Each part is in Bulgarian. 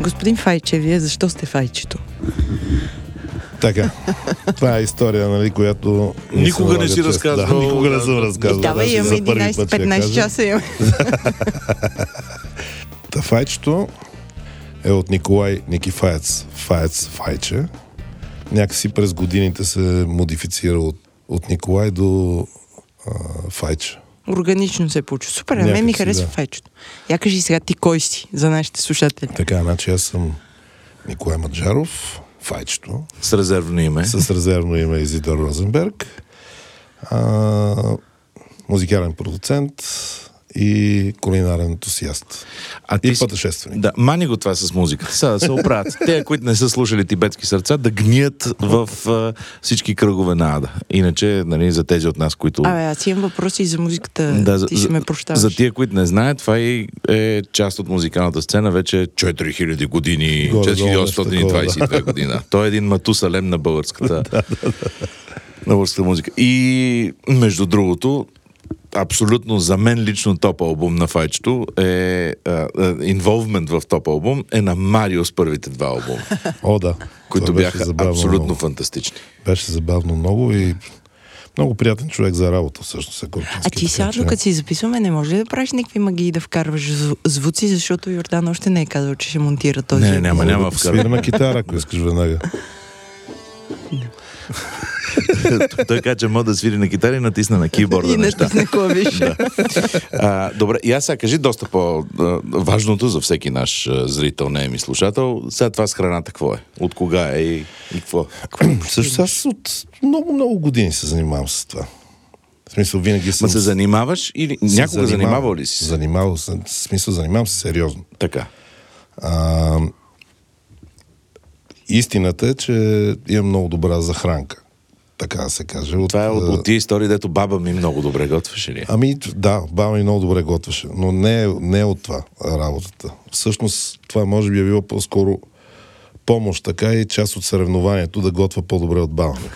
Господин Файче, вие защо сте Файчето? Така. Това е история, нали, която... Никога не си разказвал. Да, никога не съм разказвал. Давай, Даже имаме за първи път ще я 11-15 кажа. часа. Имаме. Та файчето е от Николай Никифаец. Фаец Файче. Някакси през годините се модифицира от, от Николай до а, Файче. Органично се получи. Супер, на мен ми харесва да. Файчето. Я кажи сега ти кой си за нашите слушатели. Така, значи аз съм Николай Маджаров, Файчето, С резервно име. с резервно име Изидор Розенберг, а, музикален продуцент и кулинарен ентусиаст. А И си- пътешественик. Да, мани го това с музиката. Сега да се оправят. Те, които не са слушали тибетски сърца, да гният в а, всички кръгове на ада. Иначе, нали, за тези от нас, които... Абе, аз имам въпроси за музиката. Да, за, ти ще ме прощаваш. за тия, които не знаят, това е, е част от музикалната сцена вече 4000 години, Горе-долу нещо 4822 година. Той е един матусалем на българската, на българската музика. И, между другото, абсолютно за мен лично топ албум на Файчето е инволвмент в топ албум е на Марио с първите два албума, О, да. които бяха забавно абсолютно много. фантастични. Беше забавно много и много приятен човек за работа, всъщност. Е А ти сега, докато си записваме, не може ли да правиш някакви магии да вкарваш зв- звуци, защото Йордан още не е казал, че ще монтира този. Не, няма, няма да вкарвам. на китара, ако искаш веднага. Той каза, че може да свири на китара и натисна на киборда И неща. натисне клавиш. А, добре, и аз сега кажи доста по-важното за всеки наш зрител, не е ми слушател. Сега това с храната какво е? От кога е и, и какво? Също аз от много-много години се занимавам с това. В смисъл, винаги съм... Ма се занимаваш или се някога занимавам. занимавал ли си се? Занимавал съм, в смисъл, занимавам се сериозно. Така. А, истината е, че имам много добра захранка. Така да се каже. От, Това е от, от тия истории, дето баба ми много добре готвеше ли? Ами, да, баба ми много добре готвеше, но не, не от това работата. Всъщност, това може би е било по-скоро помощ, така и част от съревнованието да готвя по-добре от баба ми.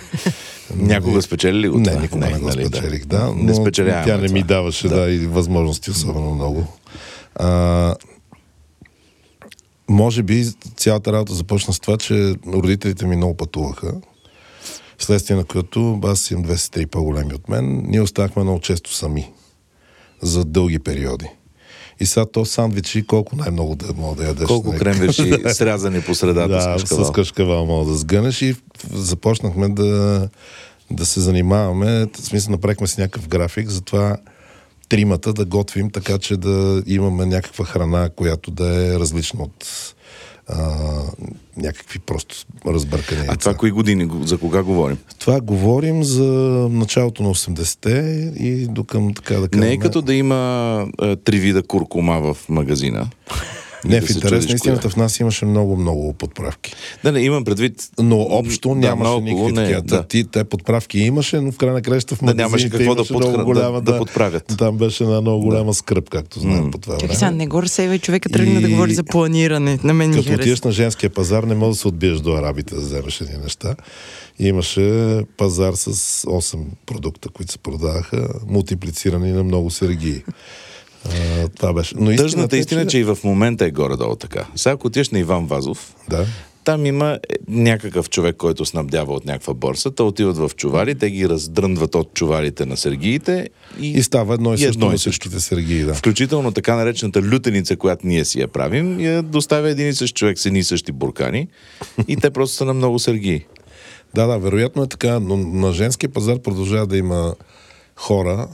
Някога спечели ли го Не, това? никога не, го нали, спечелих, да. Не но спечеляваме тя не ми даваше, да, и възможности особено много. А, може би цялата работа започна с това, че родителите ми много пътуваха, вследствие на което аз имам две сестри по-големи от мен. Ние останахме много често сами за дълги периоди. И сега то сандвичи, колко най-много да мога да ядеш. Колко нали? кремвирши срязани по средата да, с кашкавал. с кашкавал мога да сгънеш и започнахме да, да се занимаваме, в смисъл направихме си някакъв график, затова тримата да готвим така, че да имаме някаква храна, която да е различна от а, някакви просто разбъркани А това кои години? го- За кога говорим? Това говорим за началото на 80-те и до към така да кажем... Не е като да има е, три вида куркума в магазина. Не, да в интерес на истината в нас имаше много-много подправки. Да, не, имам предвид... Но общо Да, нямаше наоколо никакви не, такива. да. Ти, те подправки имаше, но в край на краща в Да, нямаше магазините какво да имаше подхра- много голяма, да- да подправят. Там беше една много голяма скръп, както знаем по това Чакай сега, време. не го разсейвай, човека тръгна да И- говори за планиране. На мен Като отидеш на женския пазар, не можеш да се отбиеш до арабите да вземеш едни неща. Имаше пазар с 8 продукта, които се продаваха, мултиплицирани на много сергии. А, това беше. Но Тъжната истина, е, че и в момента е горе-долу така. Сега, ако отидеш на Иван Вазов, Да. там има е, някакъв човек, който снабдява от някаква борса. Те отиват в чували, те ги раздръндват от чувалите на сергиите и, И става едно и също и на същите сергии. Да. включително така наречената лютеница, която ние си я правим, я доставя един и същ човек с едни и същи буркани и те просто са на много сергии. Да, да, вероятно е така, но на женския пазар продължава да има хора,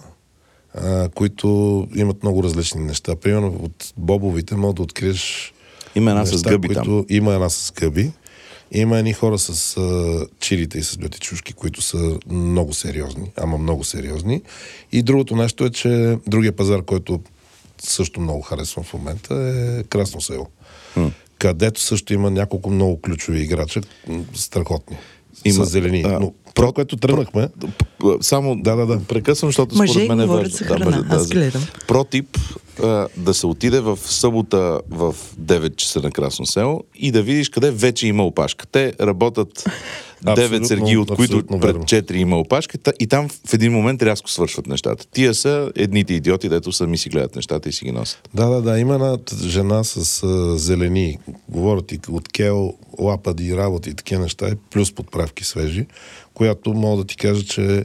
а, които имат много различни неща. Примерно от бобовите може да откриеш Има една с неща, гъби които... там. Има една с гъби. Има едни хора с а, чилите и с люти чушки, които са много сериозни, ама много сериозни. И другото нещо е, че другия пазар, който също много харесвам в момента е Красно село. Където също има няколко много ключови играча, страхотни. Има, с зелени. а, Но това, което тръгнахме, Само Да, да, да. прекъсвам, защото Мъже според мен е говорят важно. за храна, аз гледам. Протип а, да се отиде в събота в 9 часа на Красно село и да видиш къде вече има опашка. Те работят 9 сергии, от които пред верно. 4 има опашка и там в един момент рязко свършват нещата. Тия са едните идиоти, дето сами си гледат нещата и си ги носят. Да, да, да. Има една жена с а, зелени. Говорят и от кел, лапади, работи и такива неща, плюс подправки свежи, която мога да ти кажа, че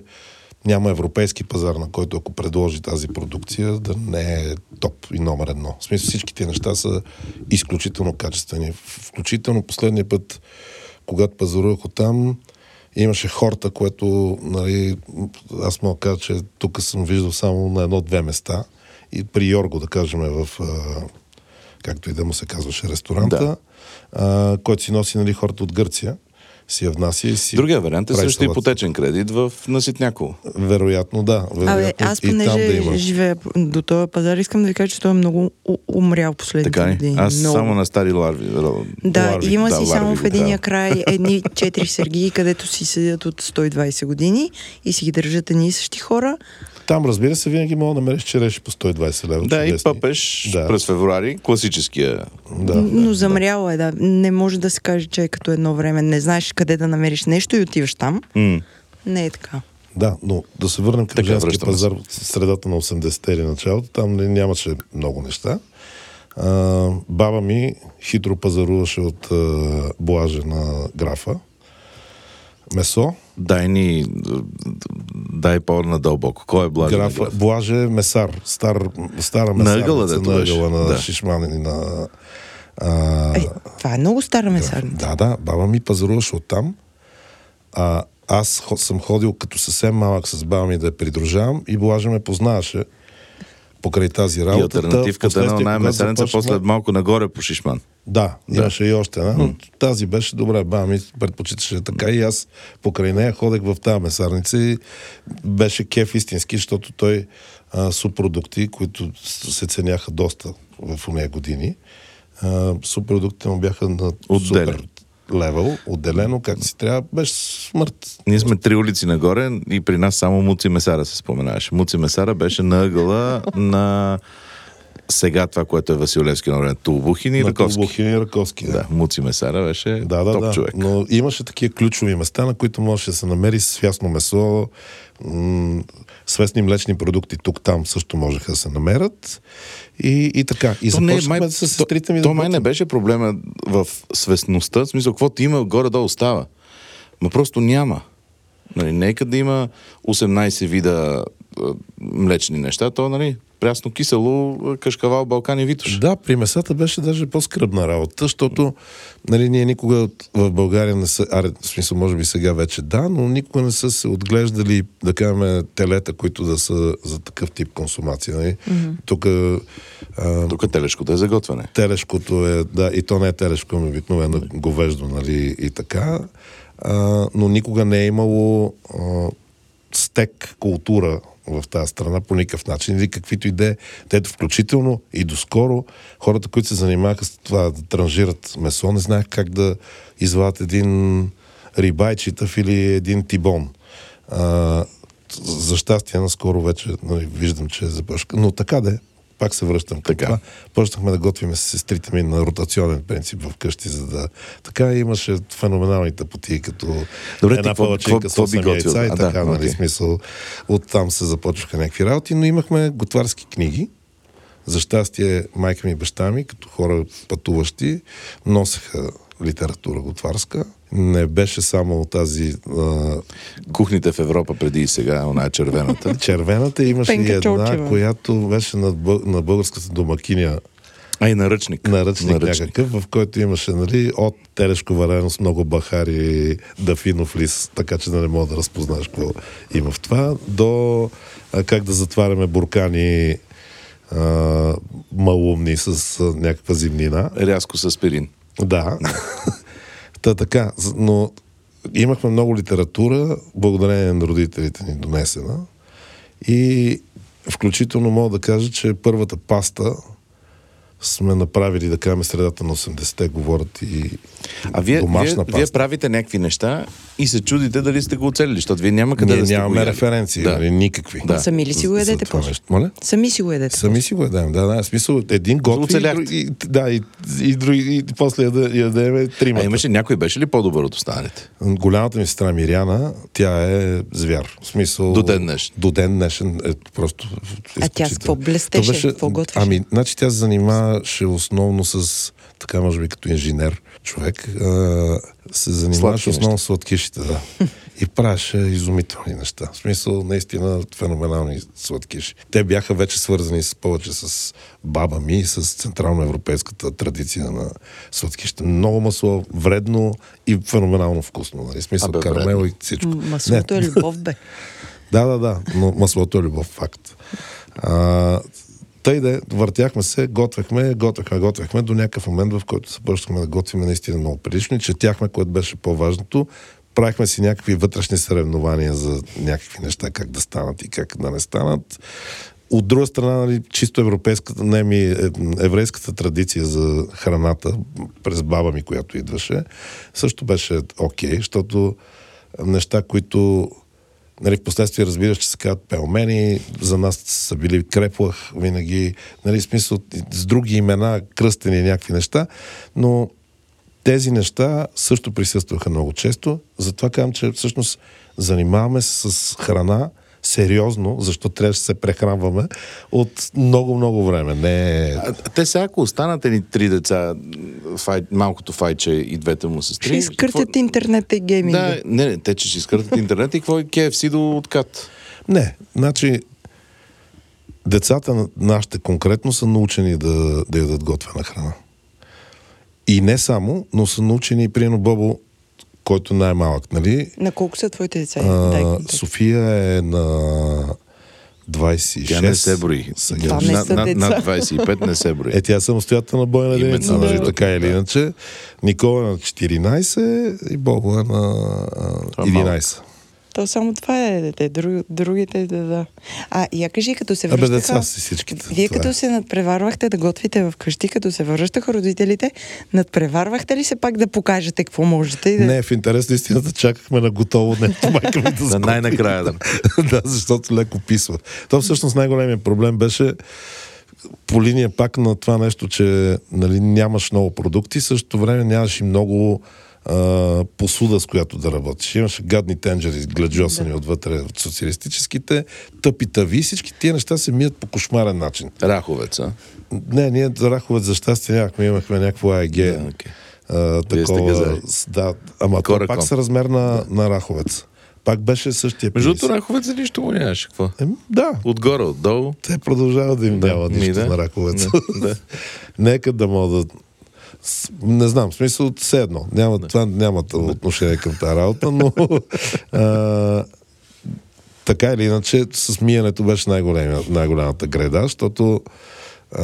няма европейски пазар, на който ако предложи тази продукция, да не е топ и номер едно. В смисъл всички тези неща са изключително качествени. Включително последния път, когато пазарувах от там, имаше хорта, което, нали, аз мога да кажа, че тук съм виждал само на едно-две места. И при Йорго, да кажем, в а, както и да му се казваше ресторанта, Да. а, който си носи нали, хората от Гърция, си я внася и си... Другия вариант е салат. ипотечен кредит в Наситняково. Вероятно, да. Вероятно, Абе, аз да понеже има. живея до този пазар, искам да ви кажа, че той е много умрял последните Така ли? години. Аз много. само на стари ларви. Да, ларви, има да, си само ларви в го единия правят. край едни четири сергии, където си седят от 120 години и си ги държат едни и същи хора. Там, разбира се, винаги мога да намериш череши по 120 лева. Да, и чудесни. пъпеш Да. през февруари, класическия. Да, но да, замряло е, да. Не може да се каже, че е като едно време. Не знаеш къде да намериш нещо и отиваш там. М. Не е така. Да, но да се върнем към Така, женския пазар в средата на 80-те или началото. Там не, нямаше много неща. А, баба ми хитро пазаруваше от а, блаже на графа. Месо. Дай ни, дай по-надълбоко. Кой е блажен? Графа, блаже е месар. Стар, стара месарница ъгъла, дето на Да. Шишман и на... А, Е, това е много стара месарница. Да, да, баба ми пазаруваше оттам. А, аз съм ходил като съвсем малък с баба ми да я придружавам и Блажа ме познаваше покрай тази И работа. альтернативката на месарница, започнахме- после малко нагоре по Шишман. Да, имаше и още една, но тази беше добре. Баба ми предпочиташе така и аз покрай нея ходех в тази месарница и беше кеф истински, защото той а, субпродукти, които се ценяха доста в уния години, а, субпродуктите му бяха на Отделен. супер левел, отделено, как си трябва, беше смърт. Ние сме три улици нагоре и при нас само Муци Месара се споменаваше. Муци Месара беше на ъгъла на сега това, което е Василевски на време. Тулбухин и На Раковски. Колбухин и Раковски. Да, Муци Месара беше Да, да, топ да. човек. Но имаше такива ключови места, на които можеше да се намери свясно месо, м- свестни млечни продукти тук-там също можеха да се намерят. И, и така. И То не е започнахме с сестрите ми то, да то май не беше проблема в свестността, в смисъл, каквото има, горе-долу става. Ма просто няма. Нали, нека да има 18 вида млечни неща, то, нали, прясно кисело, кашкавал, Балкан и Витош. Да, при месата беше даже по-скръбна работа, защото нали, ние никога в България не са, аре, в смисъл може би сега вече да, но никога не са се отглеждали, да кажем, телета, които да са за такъв тип консумация. Нали? Mm-hmm. Тук а, Тук телешкото е за готвене. телешкото е, да, и то не е телешко, ами обикновено говеждо, нали, и така, а, но никога не е имало а, стек култура в тази страна по никакъв начин или каквито и да е. Тето включително и доскоро хората, които се занимаваха с това да транжират месо, не знаех как да извадят един рибайчитъв или един тибон. А, за щастие, наскоро вече нали, виждам, че е започва. Но така да е. Пак се връщам Така. това. Почнахме да готвим с сестрите ми на ротационен принцип вкъщи, за да... Така имаше феноменални тъпоти, като Добре, една палачинка с какво би 8 готвил? яйца и А, така, да, нали, окей. смисъл. Оттам се започваха някакви работи, но имахме готварски книги. За щастие, майка ми и баща ми, като хора пътуващи, носеха литература готварска. Не беше само тази а, Кухните в Европа преди и сега, она е червената. червената, имаше и една, Чолчева. която беше на, бъл- на българската домакиня А и наръчник. наръчник, някакъв, в който имаше нали, от телешко варено с много бахари, дафинов лист, така че да не мога да разпознаеш какво има в това, до а, как да затваряме буркани а, малумни с а, някаква зимнина. Рязко с аспирин. Да. Та така, но имахме много литература, благодарение на родителите ни донесена. И включително мога да кажа, че първата паста сме направили, да кажем, средата на 80-те, говорят и А вие, домашна вие, паста. вие правите някакви неща и се чудите дали сте го оцелили, защото вие няма къде Ние да сте нямаме го референции, Да. нали, никакви. Да. Сами ли си го ядете после? Моля? Сами си го ядете. Сами си го ядем, да, да. Смисъл, един готви, и, Оцеляхте. други- и, да, и, и, други, и после яде, ядеме А тримата. имаше някой беше ли по-добър от останалите? Голямата ми сестра Миряна, тя е звяр. В смисъл... До ден днешен. До ден днешен е просто... А тя с какво блестеше? То Какво готвеше? Ами, значи тя се занимаваше основно с, така може би като инженер човек, а, се занимаваше Сладки основно с сладкишите, да. И правеше изумителни неща. В смисъл, наистина феноменални сладкиши. Те бяха вече свързани с, повече с баба ми и с централноевропейската традиция на сладкишите. Много масло, вредно и феноменално вкусно. Нали? В смисъл, Абе, карамел вредно. и всичко. М, Маслото Не, е любов, бе. да, да, да, но маслото е любов, факт. А, тъй да, въртяхме се, готвехме, готвехме, готвехме до някакъв момент, в който започнахме да готвиме наистина много прилично и четяхме, което беше по-важното. Правихме си някакви вътрешни съревнования за някакви неща, как да станат и как да не станат. От друга страна, нали, чисто европейската, не ми, е, еврейската традиция за храната през баба ми, която идваше, също беше окей, защото неща, които Нали, в последствие разбираш, че се казват пелмени, за нас са били креплах винаги, нали, смисъл с други имена, кръстени някакви неща, но тези неща също присъстваха много често. Затова казвам, че всъщност занимаваме се с храна сериозно, защото трябваше да се прехранваме от много-много време. Не е... А, те сега, ако останат ни три деца, фай, малкото файче и двете му сестри... Ще изкъртят интернета и гейминга. Да, не, не, те че ще изкъртат интернет и какво е KFC до откат. Не, значи децата на нашите конкретно са научени да, да ядат готвена храна. И не само, но са научени, примерно Бобо, който най-малък, нали? На колко са твоите деца? А, Дай. София е на 26. Тя не се брои. Сега. Това не над, са над, деца. над 25 не се брои. Е, тя е самостоятелна бойна единица, нали, да. така или иначе. Никола е на 14 и Бобо е на а, Това е малък. 11. То само това е дете, друг, другите да, да. А, я кажи, като се Абе, връщаха... деца си всичките. Вие това като е. се надпреварвахте да готвите вкъщи, като се връщаха родителите, надпреварвахте ли се пак да покажете какво можете? И да... Не, в интерес на истината чакахме на готово нещо майка ми да най-накрая да. да, защото леко писва. То всъщност най-големият проблем беше по линия пак на това нещо, че нали, нямаш много продукти, в същото време нямаш и много а, посуда, с която да работиш. Имаше гадни тенджери, гледжосани да. отвътре от социалистическите, тъпи тави, всички тия неща се мият по кошмарен начин. Раховец, а? Не, ние за Раховец за щастие нямахме, имахме някакво АЕГ. Да, окей. а, Вие сте такова, да, ама то Корекон. пак са размер на, на Раховец. Пак беше същия Между другото, Раховец за нищо му нямаше. Какво? Еми, да, Отгоре, отдолу. те продължават да им Да, няма нищо да. на раковеца. Да, да. Нека да могат да... Не знам, в смисъл, все едно. Няма, Това няма отношение към тази работа, но а, така или иначе, с миенето беше най-голямата греда, защото а,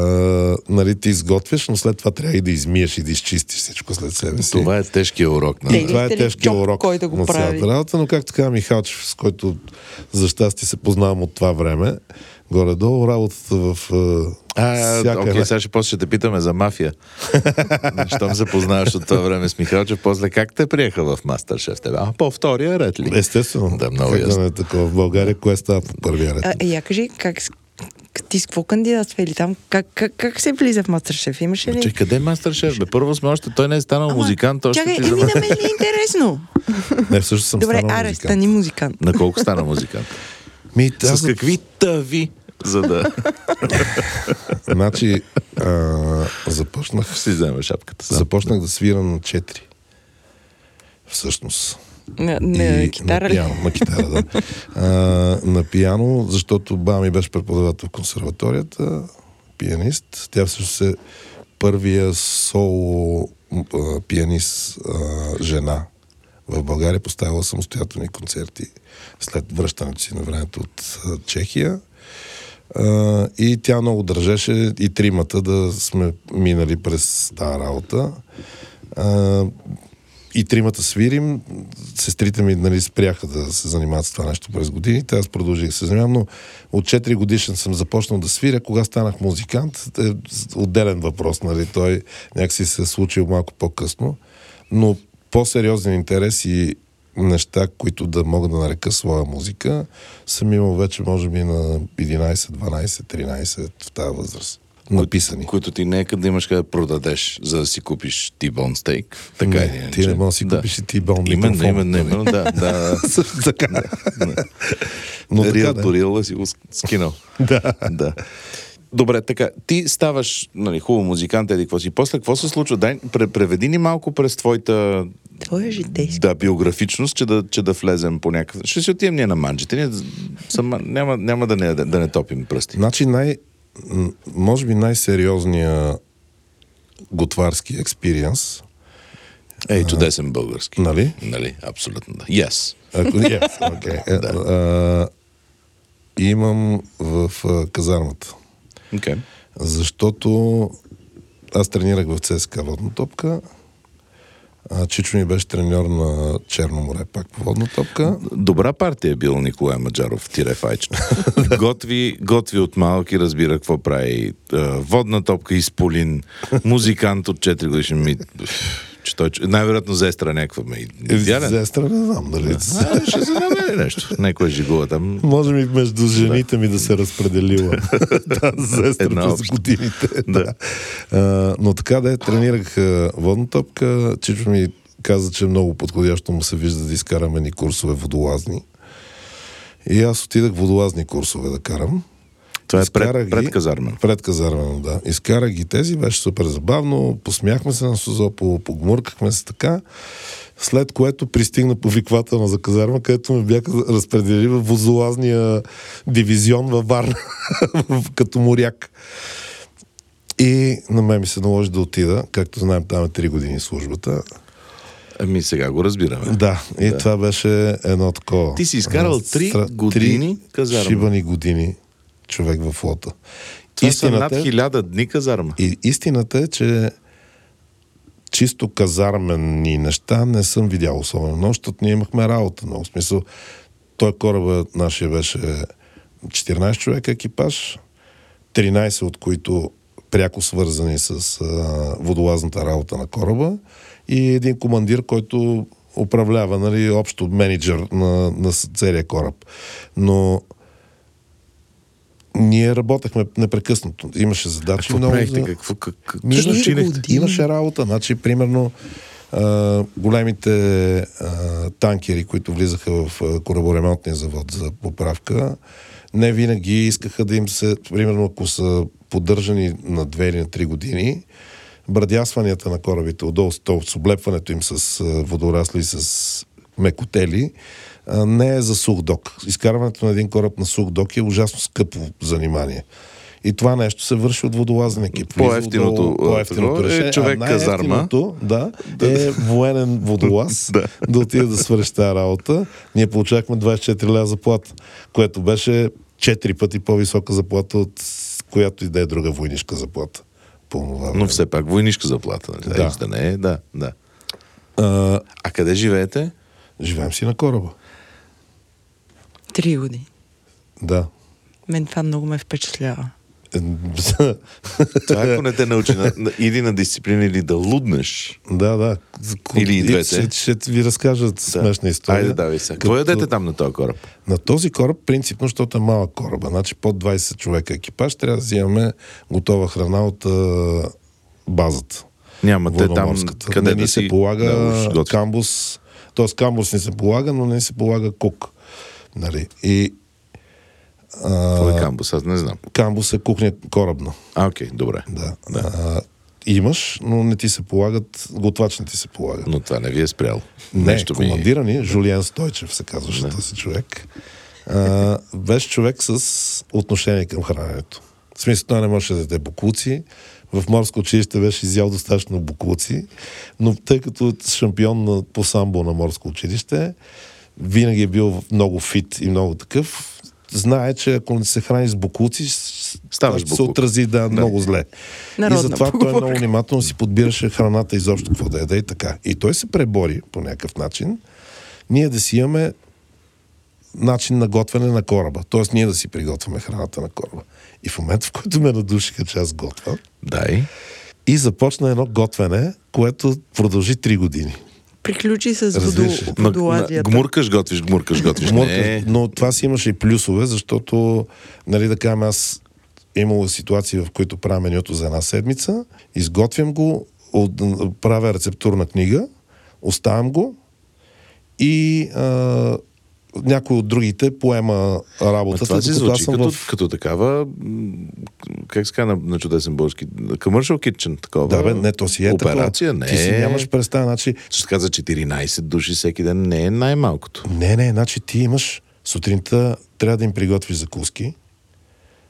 нали, ти изготвяш, но след това трябва и да измиеш и да изчистиш всичко след себе си. Това е тежкия урок. Нали? или Това е ли тежкият джоб, урок кой да го на прави? цялата работа, но както каза Михалчев, с който за щастие се познавам от това време, горе-долу работата в а, А, всяка окей, една- сега ще после ще те питаме за мафия. Щом се познаваш от това време с Михалчев, после как те приеха в Мастер-шеф тебе? А, по втория ред ли? Естествено. Да, много как да ясно. не е такова. В България кое става по първия ред? А, е, я кажи, как, ти с какво кандидатства или там? Как, как, как се влиза в Мастершеф? Имаше ли? Че къде е Мастер-шеф? Бе, първо сме още, той не е станал Ама, музикант, той ще Чакай, еми на мен ми е интересно. Не, всъщност съм Добре, станал аре, музикант. стани музикант. На колко стана музикант? Ми, С какви тави, за да Значи, а, започнах, си вземе шапката сам. започнах да свирам на 4. Всъщност. На, на И китара на ли? пиано, на китара, да. А, на пиано, защото баба ми беше преподавател в консерваторията, пианист. Тя всъщност е първия соло а, пианист а, жена в България. Поставила самостоятелни концерти след връщането си на времето от а, Чехия. И тя много държеше и тримата да сме минали през тази работа. А, и тримата свирим. Сестрите ми нали, спряха да се занимават с това нещо през годините. Аз продължих се занимавам, но от 4 годишен съм започнал да свиря. Кога станах музикант, е отделен въпрос. Нали? Той някакси се е случил малко по-късно. Но по-сериозен интерес и неща, които да мога да нарека своя музика, съм имал вече, може би, на 11, 12, 13 в тази възраст. Написани. Които ти не е къде да имаш къде да продадеш, за да си купиш T-bone стейк. Така не, е. ти не можеш да си купиш и ти бон Именно, именно, именно, да. да. Така. Но Реал така, to да. real си го скинал. Да. да. Добре, така, ти ставаш нали, хубав музикант, еди какво си. После какво се случва? Дай, пре, преведи ни малко през твоята Твоя житейски. да, биографичност, че да, че да влезем по някакъв... Ще си отидем ние на манджите. Ние сама, няма, няма да, не, да не топим пръсти. Значи най... Може би най-сериозния готварски експириенс, Ей, чудесен български. нали? Нали, абсолютно да. Yes. Ако, yes, okay. е, а, имам в а, казармата. Okay. Защото аз тренирах в ЦСКА водна топка. А, Чичо ми беше треньор на Черно море, пак по водна топка. Добра партия е бил Николай Маджаров, тире файчето. готви, готви от малки, разбира какво прави. Водна топка изполин, музикант от 4 годишен ми... Че той, най-вероятно зестра някаква ме. Идеален. Зестра не знам, нали? А, ще се намери нещо. Някой жигува там. Може би между жените ми да се разпределила Една зестра през обща. годините. Да. да. А, но така да е, тренирах водна топка. Чичо ми каза, че много подходящо му се вижда да изкараме ни курсове водолазни. И аз отидах водолазни курсове да карам. Това е пред, ги- пред казармен. Пред казармено, да. Изкарах ги тези, беше супер забавно, посмяхме се на Созопо, погмуркахме се така, след което пристигна повиквателна за казарма, където ме бяха разпределили в возолазния дивизион във Варна, като моряк. И на мен ми се наложи да отида, както знаем, там е 3 години службата. Ами сега го разбираме. Да, и Да. това беше едно такова. Ти си изкарал Едно три стра- години три казарма. Шибани години човек в флота. Това са над е- хиляда дни казарма. И истината е, че чисто казармени неща не съм видял особено много, защото ние имахме работа. Но в смисъл, той кораба нашия беше 14 човека екипаж, 13 от които пряко свързани с а, водолазната работа на кораба и един командир, който управлява, нали, общо менеджер на, на целия кораб. Но ние работехме непрекъснато. Имаше задачи Какво много. правихте? за- Какво, как, как, имаше, работа. Значи, примерно, а, големите а, танкери, които влизаха в а, кораборемонтния завод за поправка, не винаги искаха да им се, примерно, ако са поддържани на две или на три години, брадясванията на корабите отдолу, с то- с облепването им с водорасли, с мекотели, а, не е за сух док. Изкарването на един кораб на сух док е ужасно скъпо занимание. И това нещо се върши от водолазен екип. По-евтиното такова е решение. човек а казарма. Да, е военен водолаз Да. да отиде да свърши тази работа. Ние получахме 24 ля заплата, което беше 4 пъти по-висока заплата от която и да е друга войнишка заплата. По Но все пак войнишка заплата. Нали? Да. Да. да не е, да, да. А, А къде живеете? живеем си на кораба. Три години. Да. Мен това много ме впечатлява. Това ако не те научи на, на, или на дисциплина, или да луднеш. да, да. Или и двете. Ще, ще ви разкажа смешна история. Айде, давай сега. Какво ядете там на този кораб? На този кораб, принципно, защото е малък кораба, значи под 20 човека екипаж, трябва да взимаме готова храна от а, базата. Нямате там Водоморската. къде не да ни си... се полага да, уж готви. камбус, т.е. камбус ни се полага, но не се полага кук. Нали? И Какво е камбус? Аз не знам. камбус е кухня корабна. А, окей, добре. Да. Да. А, имаш, но не ти се полагат, готвач не ти се полага. Но това не ви е спряло. Не, Нещо ми- командира ни, Жулиан Стойчев се казваше Не. този човек. А, беше човек с отношение към храненето. В смисъл, той не можеше да даде буклуци. В морско училище беше изял достатъчно буклуци, но тъй като е шампион на, по самбо на морско училище, винаги е бил много фит и много такъв. Знае, че ако не се храни с буклуци, с- Ставаш се отрази да, Да. много зле. Народна и затова той поговорка. много внимателно си подбираше храната изобщо какво да яде и така. И той се пребори по някакъв начин. Ние да си имаме начин на готвене на кораба. Тоест ние да си приготвяме храната на кораба. И в момента, в който ме надушиха, че аз готвя, Дай. и започна едно готвене, което продължи 3 години. Приключи с водо, водолазията. Гмуркаш, готвиш, гмуркаш, готвиш. Не, но това си имаше и плюсове, защото, нали да кажем, аз имало ситуации, в които правя менюто за една седмица, изготвям го, от, правя рецептурна книга, оставям го и а, някой от другите поема Ма работата, това си докато звучи съм като, в... като такава, как се казва на, на чудесен български, commercial kitchen, такова. Да, бе, не, то си е Операция, такова. не Ти си е- нямаш представа, значи, Ще каза 14 души всеки ден, не е най-малкото. Не, не, значи ти имаш сутринта, трябва да им приготвиш закуски.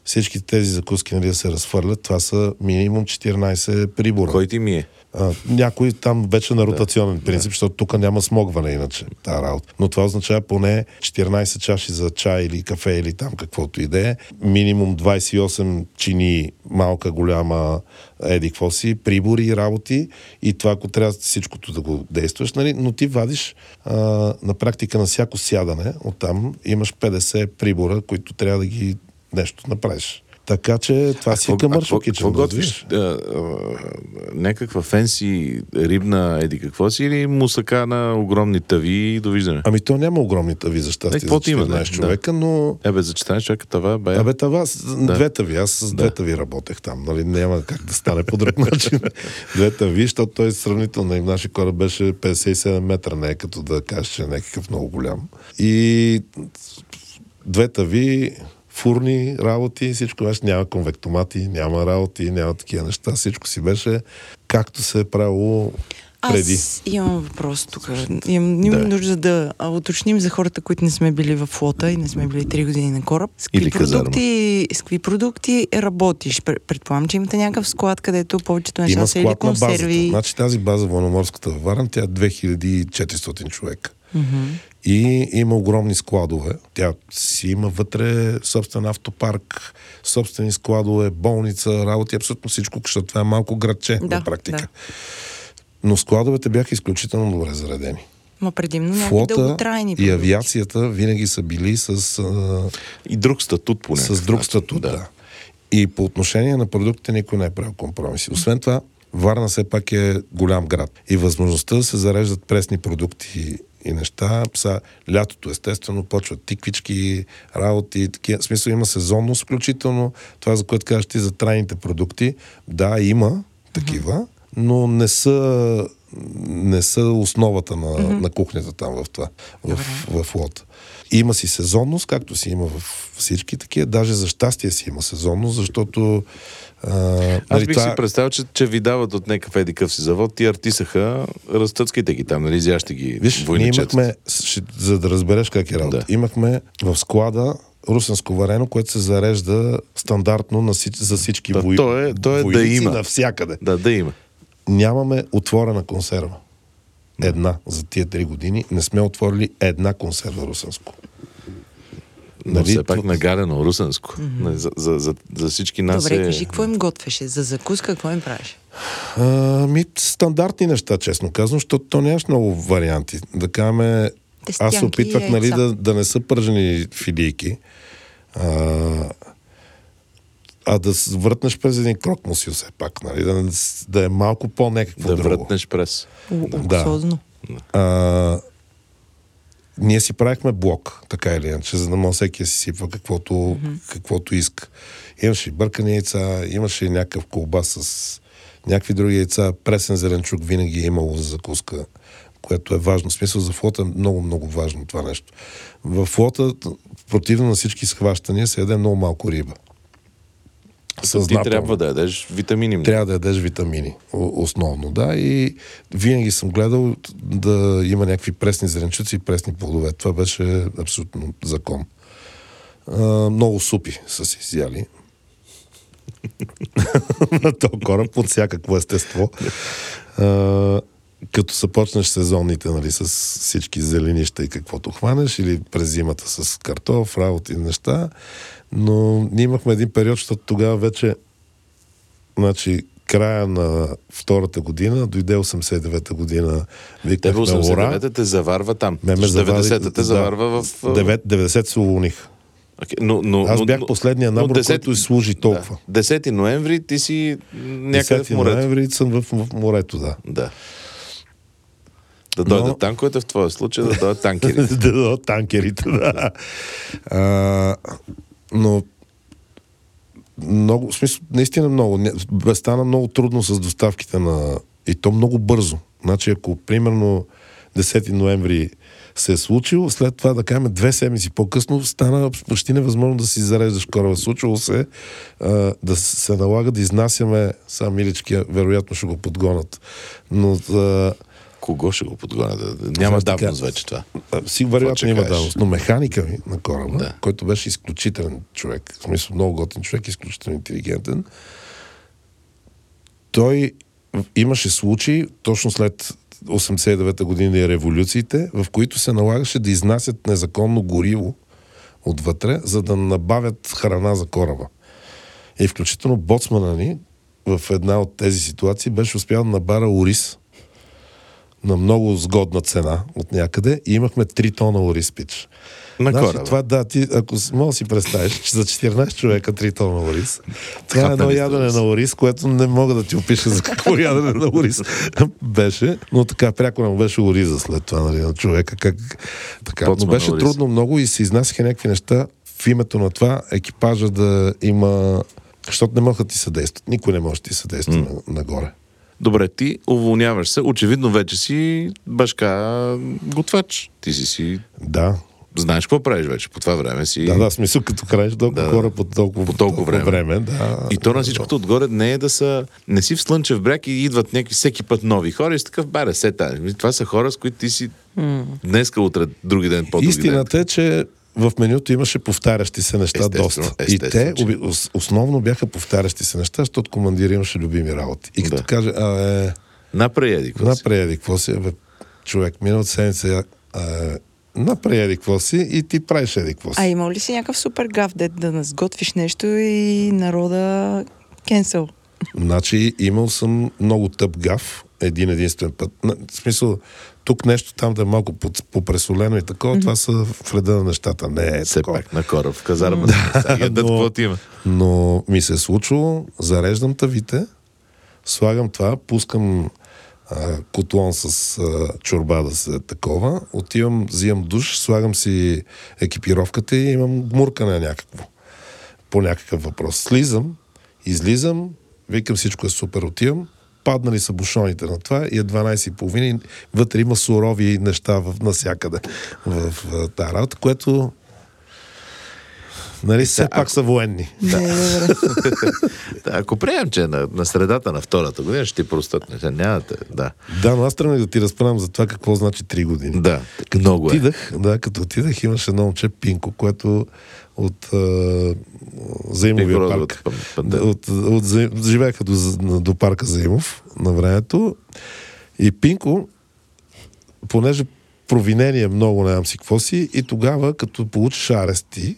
Всички тези закуски нали, да се разхвърлят. Това са минимум 14 прибора. Кой ти ми е? А, някой там вече на ротационен принцип, защото тук няма смогване иначе тази работа. Но това означава поне 14 чаши за чай или кафе или там каквото и да е. Минимум 28 чини, малка, голяма, еди какво си, прибори и работи. И това, ако трябва всичкото да го действаш, нали? но ти вадиш а, на практика на всяко сядане, оттам имаш 50 прибора, които трябва да ги нещо направиш. Така че това си къмършо кичен. Какво готвиш? А, а, някаква фенси рибна еди какво си или мусака на огромни тави и довиждане? Ами то няма огромни тави за щастие Не, за каквото има, 14 да. човека, но Ебе, за 14 човека това бе... Абе, това, с две тави. Аз с две тави работех там. Нали? Няма как да стане по друг начин. две тави, защото той сравнително и нашия кораб беше 57 метра, не е като да кажеш, че е някакъв много голям. И две тави, фурни работи, всичко беше, няма конвектомати, няма работи, няма такива неща. Всичко си беше както се е правило преди. Аз имам въпрос тук. Имам, имам Да. нужда да уточним за хората, които не сме били в флота и не сме били 3 години на кораб. С какви, Или казарма. продукти, с какви продукти работиш? Пр- Предполагам, че имате някакъв склад, където повечето неща са или склад на базата. консерви. Значи тази база военноморската във Варна, тя е 2400 човека. И има огромни складове. Тя си има вътре собствен автопарк, собствени складове, болница, работи, абсолютно всичко, защото това е малко градче Да, на практика. да. Но складовете бяха изключително добре заредени. Ма предимно някакви Флота дълготрайни и авиацията винаги са били с а, И друг статут поне. с друг статут, да. И по отношение на продуктите никой не е правил компромиси. Освен това, Варна все пак е голям град. И възможността да се зареждат пресни продукти и неща, са лятото естествено почват тиквички, работи, такива. В смисъл има сезонност включително. Това, за което кажеш ти за трайните продукти, да, има такива, но не са не са основата на, mm-hmm. на кухнята там в това, в, в лота. Има си сезонност, както си има в всички такива. Даже за щастие си има сезонност, защото а, Аз нали, бих си представил, че, че ви дават от някакъв еди къв си завод, ти артисаха, разтъцкайте ги там, нали, изящите ги Виж, ние имахме, ще, за да разбереш как е работа, Да. имахме в склада русенско варено, което се зарежда стандартно на, за всички Да, вой... то е- то е да има. навсякъде. Да, да има. Нямаме отворена консерва. Една за тия три години. Не сме отворили една консерва русенско. Но Нали, все пак нагалено, русенско. Mm-hmm. За, за, за, за всички нас Добре, е... кажи, какво им готвеше? За закуска какво им правиш? А, ми, стандартни неща, честно казвам, защото то нямаш много варианти. Да кажем, аз опитвах и нали, да, да не са пържени филийки, а, а да въртнеш през един крок му си все пак, нали, да, да е малко по-некакво Да друго. вратнеш през. Луксозно. А, ние си правихме блок, така или иначе, за да може всеки си сипва каквото, mm-hmm. каквото иска. Имаше и бъркани яйца, имаше и някакъв колба с някакви други яйца. Пресен зеленчук винаги е имало за закуска, което е важно. В смисъл за флота е много, много важно това нещо. В флота, противно на всички схващания, се яде много малко риба. Ти Съзнателно трябва да ядеш витамини. трябва да ядеш витамини, основно, да. И винаги съм гледал да има някакви пресни зеленчуци и пресни плодове. Това беше абсолютно закон. А, много супи са си изяли. На този кораб от всякакво естество. А, като започнеш сезонните, нали, с всички зеленища и каквото хванеш, или през зимата с картоф, работи, неща. Но ние имахме един период, защото тогава вече Значи, края на втората година, дойде 89-та година, Тебе викнахме Лора. 89-та те заварва там. Ме ме Защото завари- 90-та те заварва в... а, 9, 90 се уволних. Окей, но, но, Аз но- бях но- последния но набор, 10 който служи толкова. Да. 10 ноември ти си някъде в 10 морето. ноември съм в, в морето, да. Да. Да дойдат Но... танковете, в твоя случай да дойдат танкерите. да дойдат танкерите, да. А, но много, в смисъл, наистина много. Стана много трудно с доставките на... И то много бързо. Значи, ако примерно 10 ноември се е случило, след това, да кажем, две седмици по-късно стана почти невъзможно да си зареждаш кораба. Случило се а, да се налага да изнасяме, сам милички, вероятно ще го подгонат. Но а, Кого ще го подгонят? Няма давност вече това. Си вероятно има давност. Но механика ми на кораба, да. който беше изключителен човек, в смисъл много готин човек, изключително интелигентен, той имаше случаи, точно след 89-та година и революциите, в които се налагаше да изнасят незаконно гориво отвътре, за да набавят храна за кораба. И включително боцмана ни в една от тези ситуации беше успял да набара ориз на много сгодна цена от някъде и имахме 3 тона ориз пич. На значи, това, да, ти, ако мога си представиш, че за 14 човека 3 тона ориз, това е едно ядене на ориз, което не мога да ти опиша за какво ядене на ориз беше, но така пряко не беше ориза след това, нали, на човека. Как, така. Но беше трудно много и се изнасяха някакви неща в името на това екипажа да има защото не могат да ти съдействат. Никой не може да ти съдейства mm. нагоре. Добре, ти уволняваш се. Очевидно вече си башка готвач. Ти си си... Да. Знаеш какво правиш вече по това време си. Да, да, смисъл като краеш толкова да, хора по толкова, по толкова време. време да. И то на всичкото отгоре не е да са... Не си в слънчев бряг и идват някакви всеки път нови хора и си такъв, баре, се тази. Това са хора, с които ти си днеска, утре, други ден, по-други Истината ден. е, че в менюто имаше повтарящи се неща естествено, доста. Естествено, и те че... основно бяха повтарящи се неща, защото командир имаше любими работи. И като да. каже, а е... Напреди, какво си? Напреди, какво си? Бе, човек, миналата седмица а, направи какво си и ти правиш еди какво си. А има ли си някакъв супер гав, дет да насготвиш нещо и народа кенсел? Значи имал съм много тъп гав, един единствен път. В смисъл, тук нещо там да е малко попресолено и такова, mm-hmm. това са вреда на нещата. Не е Все такова. пак на кораб, в казарма. да, но, има. но ми се е случило, зареждам тавите, слагам това, пускам а, котлон с а, чорба да се такова, отивам, взимам душ, слагам си екипировката и имам гмуркане някакво. По някакъв въпрос. Слизам, излизам, викам всичко е супер, отивам, паднали са бушоните на това и е 12.30 и вътре има сурови неща в, насякъде в, в, в тази работа, което Нали, все да, пак ако... са военни. Да. да, ако приемем, че на, на средата на втората година ще ти простат, не, нямате, да. Да, но аз тръгнах да ти разправям за това какво значи 3 години. Да, като много е. отидах, е. Да, като отидах имаше едно момче Пинко, което от а, Заимовия парк. От, от, от, от, живееха до, до парка Заимов на времето. И Пинко, понеже провинение много, нямам си какво си, и тогава, като получиш арести,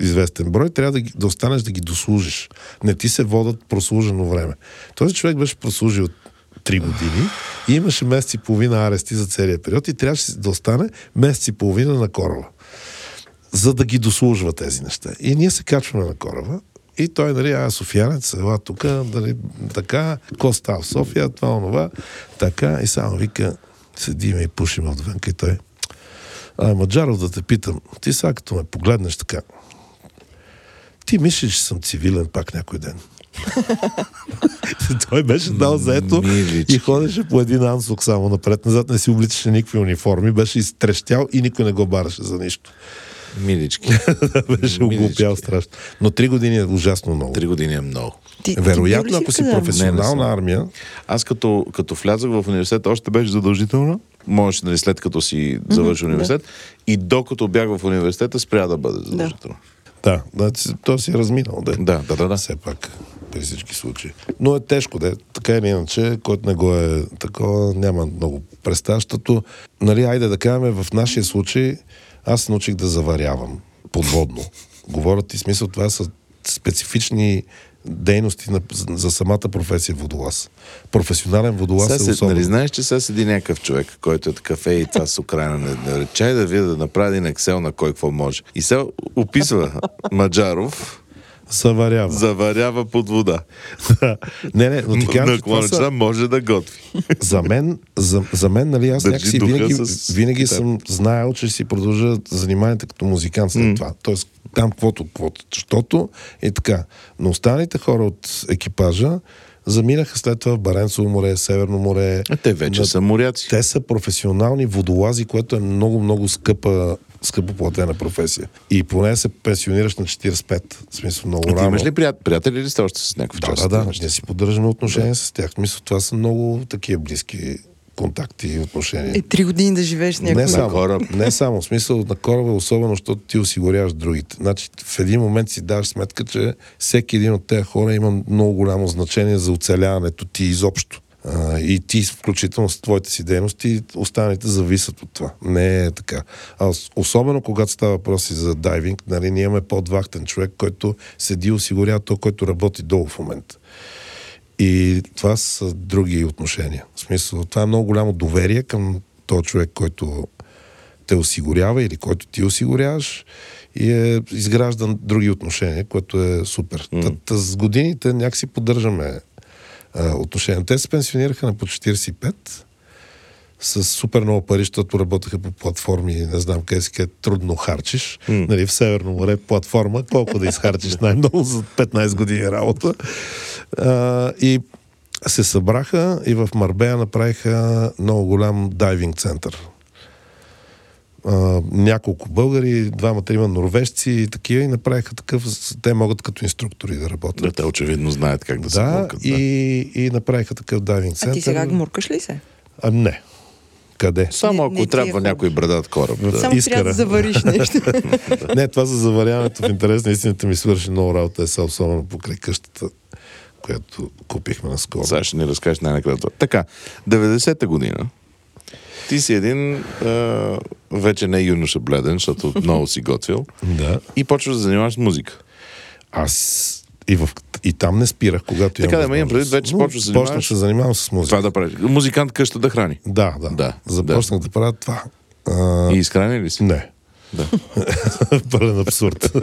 известен брой, трябва да, да останеш да ги дослужиш. Не ти се водат прослужено време. Този човек беше прослужил три години и имаше месец и половина арести за целия период и трябваше да остане месец и половина на кораба за да ги дослужва тези неща. И ние се качваме на кораба и той, нали, а, Софиянец, ела тук, нали, така, какво става в София, това, онова, така, и само вика, седиме и пушим отвън, и той, а, Маджаров, да те питам, ти сега като ме погледнеш така, ти мислиш, че съм цивилен пак някой ден? Той беше дал заето и ходеше по един ансук само напред-назад, не си обличаше никакви униформи, беше изтрещял и никой не го бараше за нищо. Милички. Беше оглупял страшно. Но три години е ужасно много. Три години е много. Ти, Вероятно, ти ако си професионална не, армия. Аз като, като влязах в университет, още беше задължително. Можеш, нали, след като си завърши mm-hmm, университет. Да. И докато бях в университета, спря да бъде задължително. Да, да, да то си е разминал. Да, да, да. да, да. Все пак при всички случаи. Но е тежко, да. Така или иначе, който не го е такова, няма много представа, защото, нали, айде да кажем, в нашия случай аз научих да заварявам подводно. Говорят ти смисъл, това са специфични дейности на, за, самата професия водолаз. Професионален водолаз сега е особено. Нали знаеш, че сега седи някакъв човек, който е такъв и това с Украина не, не чай да видя да направи един Excel на кой какво може. И сега описва Маджаров Заварява. Заварява под вода. не, не, но ти казвам, че са, може да готви. за мен, за, за мен, нали, аз Държи някакси винаги, с винаги съм знаел, че си продължа заниманието като музикант след това. Тоест, там каквото, каквото, защото е така. Но останалите хора от екипажа заминаха след това в Баренцово море, Северно море. А те вече на- са моряци. Те са професионални водолази, което е много, много скъпа, скъпо платена професия. И поне се пенсионираш на 45. В смисъл много А ти рано. имаш ли прият... приятели ли сте още с някакъв Да, да, да. Ние си поддържаме отношения с тях. Мисля, това са много такива близки контакти и отношения. Е, три години да живееш някой. Не само, кораб. не само. В смисъл на кораба, особено, защото ти осигуряваш другите. Значи, в един момент си даваш сметка, че всеки един от тези хора има много голямо значение за оцеляването ти изобщо. А, и ти, включително с твоите си дейности, останалите зависят от това. Не е така. А ос- особено когато става въпрос и за дайвинг, нали, ние имаме подвахтен човек, който седи и осигурява то, който работи долу в момента. И това са други отношения. В смисъл, това е много голямо доверие към този човек, който те осигурява или който ти осигуряваш и е изграждан други отношения, което е супер. Mm. Та, с годините някакси поддържаме а, отношения. Те се пенсионираха на по 45 с супер много пари, защото работеха по платформи, не знам къде си, къде трудно харчиш. Mm. Нали, в Северно море платформа, колко да изхарчиш най-много за 15 години работа. А, и се събраха и в Марбея направиха много голям дайвинг център. А, няколко българи, двама-трима норвежци и такива и направиха такъв, те могат като инструктори да работят. Да, те очевидно знаят как да, се Да, муркат. и, и направиха такъв дайвинг А център. ти сега гмуркаш ли се? А, не. Къде? Само Не- ако не е трябва хубаво. някой брадат кораб. Да. Само Искара. трябва да завариш нещо. Не, това за заваряването в интерес на истината ми свърши много работа, е са особено покрай къщата, която купихме наскоро. Сега ще ни разкажеш най-накрая това. Така, 90-та година ти си един а, вече не юноша бледен, защото много си готвил Да. и почваш да занимаваш с музика. Аз и, в, и там не спирах, когато Така имам да, имам предвид, вече да се Почнах занимаваш. се занимавам с музика. Това да правиш. Музикант къща да храни. Да, да. Да, Започнах да, правя това. А, И изхрани ли си? Не. Да. Пълен абсурд.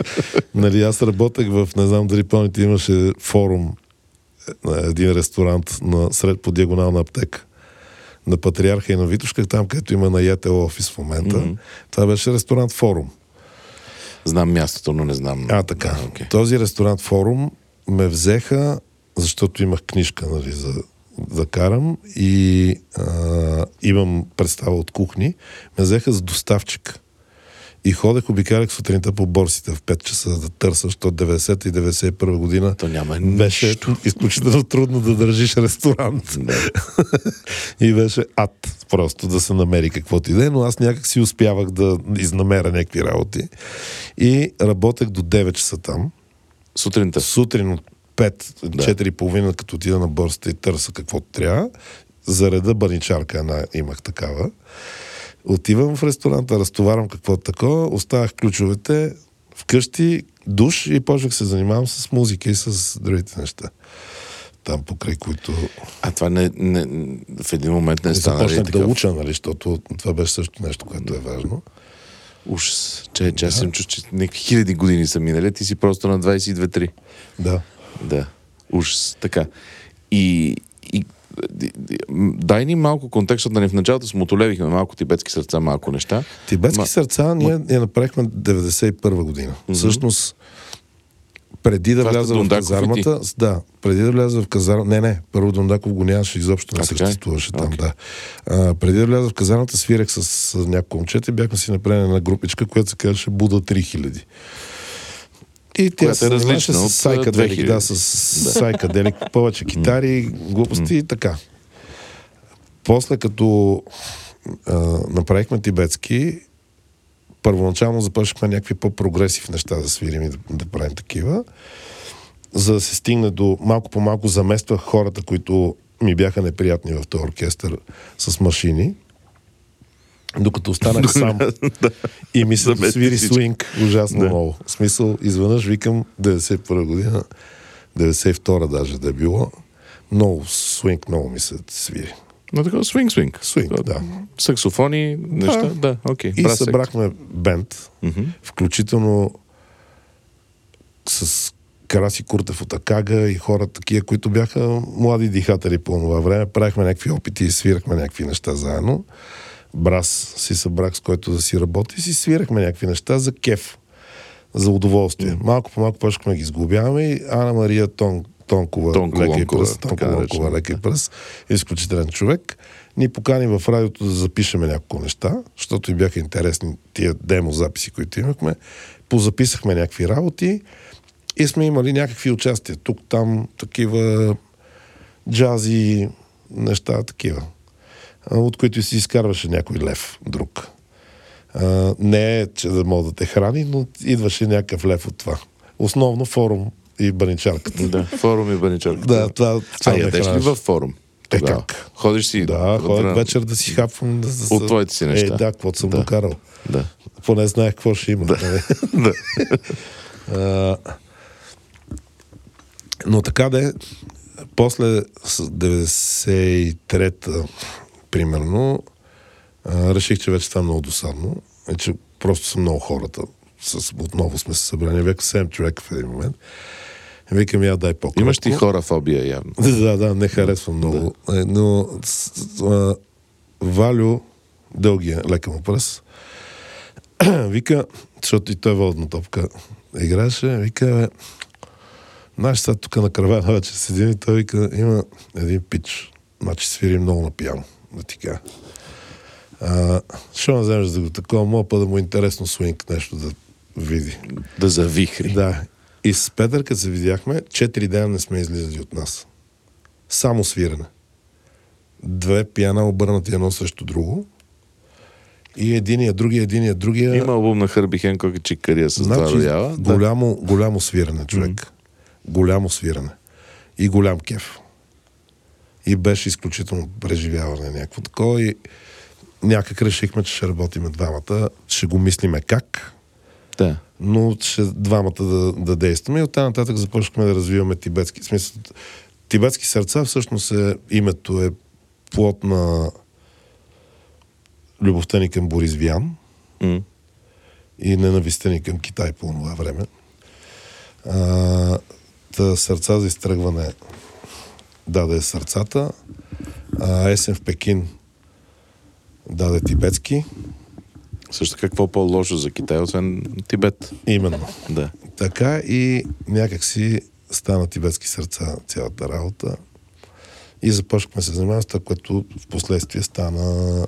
нали, аз работех в, не знам дали помните, имаше форум на един ресторант на сред по диагонална аптека на Патриарха и на Витушка, там където има на Ятел офис в момента. Mm-hmm. Това беше ресторант форум. Знам мястото, но не знам. А, така. Да, окей. Този ресторант форум ме взеха, защото имах книжка нали, за да карам и а, имам представа от кухни, ме взеха за доставчик. И ходех, обикалях сутринта по борсите в 5 часа да търся, защото 90 и 91 година То няма беше нищо. изключително трудно да държиш ресторант. и беше ад просто да се намери каквото и да е, но аз някак си успявах да изнамеря някакви работи. И работех до 9 часа там. Сутринта. Сутрин от 5, 4.30, като отида на борсата и търся каквото трябва. Зареда баничарка една имах такава. Отивам в ресторанта, разтоварвам каквото такова, оставях ключовете вкъщи, душ и почнах се занимавам с музика и с другите неща. Там покрай които А това не, не, в един момент не стана ли започнах да такъв уча, нали, защото това беше също нещо, което е важно. ужас. Че, че аз съм чу, че някакви хиляди години са минали, ти си просто на 22-3. Да. Да. Ужас. Така. И, дай ни малко контекст, защото нали, в началото смотолевихме малко тибетски сърца, малко неща. Тибетски Ма- сърца ние я направихме 91 година. Всъщност, преди да вляза в казармата, да, преди да вляза в казармата, не, не, първо Дундаков го нямаше, изобщо не съществуваше там, Окей. да. А, преди да вляза в казармата, свирах с, с няколко момчета и бяхме си направили една групичка, която се казваше Буда 3000. И тя Която се е различна с от, сайкаделик, 2000. да, с сайкаделик, повече китари, глупости и така. После като а, направихме тибетски, първоначално започнахме някакви по-прогресив неща да свирим и да, да правим такива. За да се стигне до малко по малко замествах хората, които ми бяха неприятни в този оркестър с машини. Докато останах сам и ми се свири свинг ужасно Да. много. В смисъл, изведнъж викам 91 година, 92 даже да е било, много свинг много ми се свири. Но такова свинг-свинг. Свинг, да. Саксофони, неща, да, окей. И Брас секс. събрахме бенд, включително с Караси Куртев от Акага и хора такива, които бяха млади дихатели по това време. Правихме някакви опити и свирахме някакви неща заедно. Брас си събрах, с който да си работи и си свирахме някакви неща за кеф, за удоволствие. Малко по малко почнахме ги сглобяваме и Ана Мария Тон, Тонкова, Тонко лека и Лонкова, пръст, така Тонко Лонкова, лека и пръст, изключителен човек, ни покани в радиото да запишеме няколко неща, защото и бяха интересни тия демо записи, които имахме. Позаписахме някакви работи и сме имали някакви участия. Тук, там, такива джази, неща, такива, от които си изкарваше някой лев друг. А, не е, че да мога да те храни, но идваше някакъв лев от това. Основно форум и баничарката. Да, форум и баничарка. Да, това, това А ядеш ли във форум? Е, Тогава? как? Ходиш си... Да, ходя вечер да си хапвам. Да, да, От твоите си неща. Е, да, каквото съм Да. докарал. Да. Поне знаех какво ще има. нали? да. А, но така де, после с 93-та, примерно, а, реших, че вече е много досадно. И че просто са много хората. С, отново сме се събрани. Бяха 7 човека в един момент. Викам, я дай по Имаш ти хора фобия явно. да, да, не харесвам много. Е, Но а, Валю, дългия, лека му пръст, вика, защото и той водна топка играеше, вика, бе, знаеш сега тук на каравана вече седим и той вика, има един пич, значи свири много на пиано, кажа. А, Що не вземеш да го такова, мога да му е интересно свинг нещо да види. Да завихри. Да. И с Петър, като се видяхме, четири дена не сме излизали от нас. Само свирене. Две пиана обърнати едно срещу друго. И единия, другия, единия, другия. Има албум на Хърби Хенкок и Чикария с значи, рояла. Да. голямо, голямо свирене, човек. Голямо свирене. И голям кеф. И беше изключително преживяване някакво такова. И някак решихме, че ще работиме двамата. Ще го мислиме как, да. но ще двамата да, да действаме и оттам нататък започнахме да развиваме тибетски. В смисъл, тибетски сърца всъщност е, името е плод на любовта ни към Борис Вян М. и ненавистта ни към Китай по това време. А, та сърца за изтръгване даде сърцата, а есен в Пекин даде тибетски. Също какво по-лошо за Китай, освен Тибет. Именно. Да. Така и някак си стана тибетски сърца цялата работа. И започнахме се занимаваме с това, което в последствие стана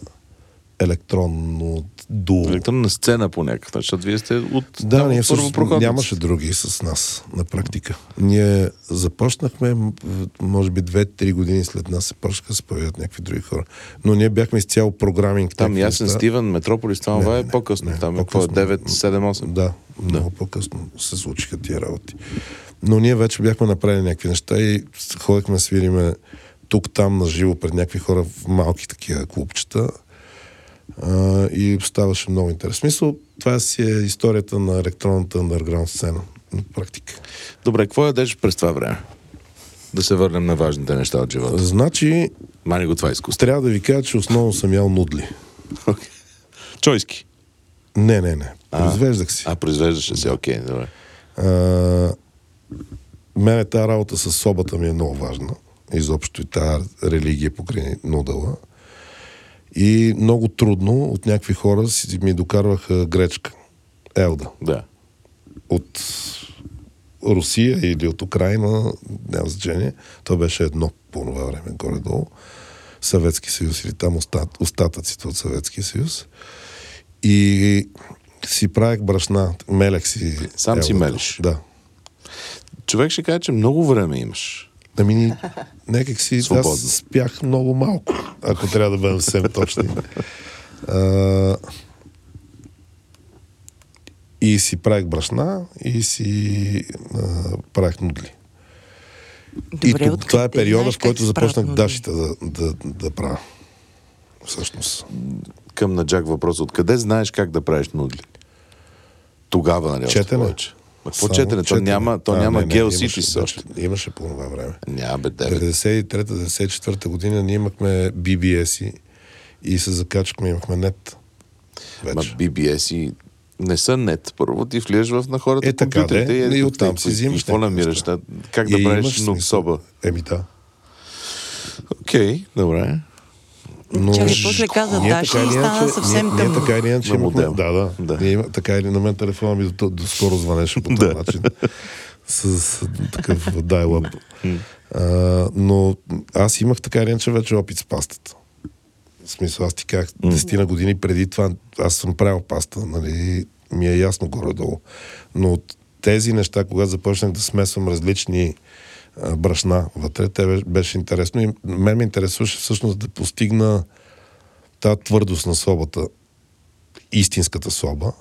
електронно дуо. Електронна сцена по някакъв начин, защото вие сте от Да, там, ние първопроходници. нямаше други с нас на практика. Ние започнахме, може би, две-три години след нас се почнаха да се появят някакви други хора. Но ние бяхме изцяло програминг. Там Ясен неща. Стивен, Метрополис, това е по-късно. не, Там е е по-късно. 9, 7, 8. Да, много по-късно се случиха тия работи. Но ние вече бяхме направили някакви неща и ходихме да свириме тук-там на живо пред някакви хора в малки такива клубчета. А, и ставаше много интересно. В смисъл, това си е историята на електронната underground сцена. На практика. Добре, какво ядеш през това време? Да се върнем на важните неща от живота. Значи, Мани го това изкуство. трябва да ви кажа, че основно съм ял нудли. Окей. Чойски. Не, не, не. А. Произвеждах си. А, произвеждаше се, окей, добре. А, мене тази работа с собата ми е много важна. Изобщо и тази религия покрай нудала. И много трудно от някакви хора си ми докарваха гречка. Елда. Да. От Русия или от Украина, няма значение. То беше едно по това време, горе-долу. Съветски съюз или там остат, остатъците от Съветския съюз. И си правех брашна, мелех си. Сам си елдата. мелиш? Да. Човек ще каже, че много време имаш. Ами, ни- някак си, аз спях много малко, ако трябва да бъдем съвсем точни. А, и си правих брашна и си а, правих нудли. и Добре, тук, откъде това е периода, в който се започнах дашите да, да, да правя. Всъщност. Към на Джак въпрос. Откъде знаеш как да правиш нудли? Тогава, нали? Четене. повече. Ма Какво четене? То няма, то А, няма не, не, геоситис имаше- още. Имаше по това време. Няма бе, девет. 93-94 година ние имахме BBS и, се закачахме, имахме нет. Ма Вече. BBS и Не са нет. Първо ти влизаш в на хората Е, така, компютрите де. и, оттам си взимаш Какво намираш? как да И правиш имаш но смисъл. соба? Еми да. Окей, добре. Но... Чакай, после каза Ние Даши и стана съвсем ние, тъмно. Ние така или иначе На имахме... Да, да. Да. Ние, има- така или на мен телефона ми до, до скоро звънеше по този Да. начин. С, с такъв а, но аз имах така или иначе вече опит с пастата. В смисъл, аз ти казах, десетина години преди това, аз съм правил паста, нали, ми е ясно горе-долу. Но от тези неща, когато започнах да смесвам различни брашна вътре, те беше, интересно и мен ме интересуваше всъщност да постигна тази твърдост на собата, истинската соба.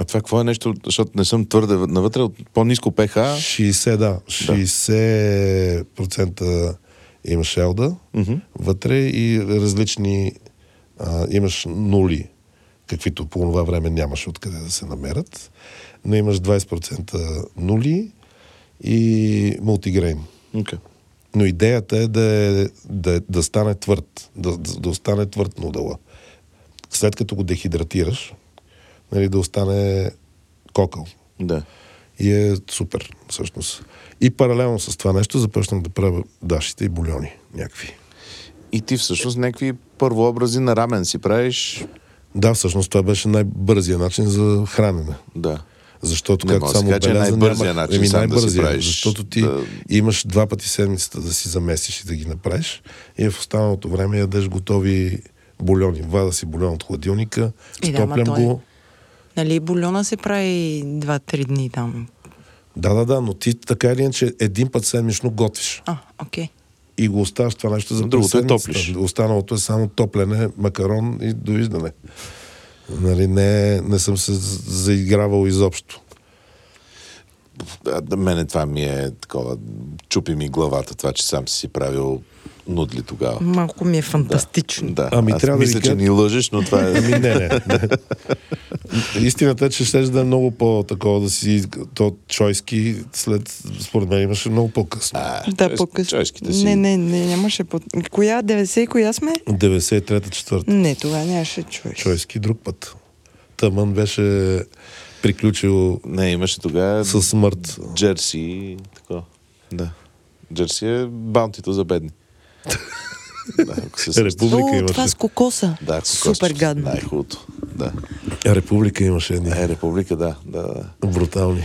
А това какво е нещо, защото не съм твърде навътре, от по-низко ПХ. 60, да, 60% имаш елда Мгм. вътре и различни а, имаш нули, каквито по това време нямаше откъде да се намерят, но имаш 20% нули и мултигрейн. Okay. Но идеята е да, е, да, да стане твърд, да, да, остане твърд нудъла. След като го дехидратираш, нали, да остане кокъл. Да. И е супер, всъщност. И паралелно с това нещо започнах да правя дашите и бульони някакви. И ти всъщност някакви първообрази на рамен си правиш. Да, всъщност това беше най-бързия начин за хранене. Да. Защото, Не както да само че е отбеляза, най-бързия нямах- начин еми, сам да си правиш, Защото ти да. имаш два пъти седмицата да си замесиш и да ги направиш и в останалото време ядеш готови бульони. Вада си бульон от хладилника, да, стоплям той- го. Нали, бульона се прави 2-3 дни там. Да, да, да, но ти така или иначе един път седмично готвиш. А, окей. и го оставаш това нещо за Другото е топлиш. Останалото е само топлене, макарон и довиждане. Нали, не, не съм се заигравал изобщо. Да, мене това ми е такова. Чупи ми главата, това, че сам си правил нудли тогава. Малко ми е фантастично. Да. Ами, Аз трябва да мисля, ви че ни лъжеш, но това е... Ами не, не. не. Истината е, че ще да е много по-такова да си то чойски след, според мен имаше много по-късно. А, Да, чойс- по-късно. Чойските си. Не, не, не, нямаше по... Коя? 90 и коя сме? 93-та, 4-та. Не, тогава нямаше човек. Чойски друг път. Тъмън беше приключил Не, имаше тогава със смърт. джерси. Тако. Да. Джерси е баунтито за бедни. Да, ако се сещаш. Република О, имаше. това с кокоса. Да, Супер кокосчето. гадно. Най-хубавото. Да. Република имаше едни Е, република, да. да, да. брутални.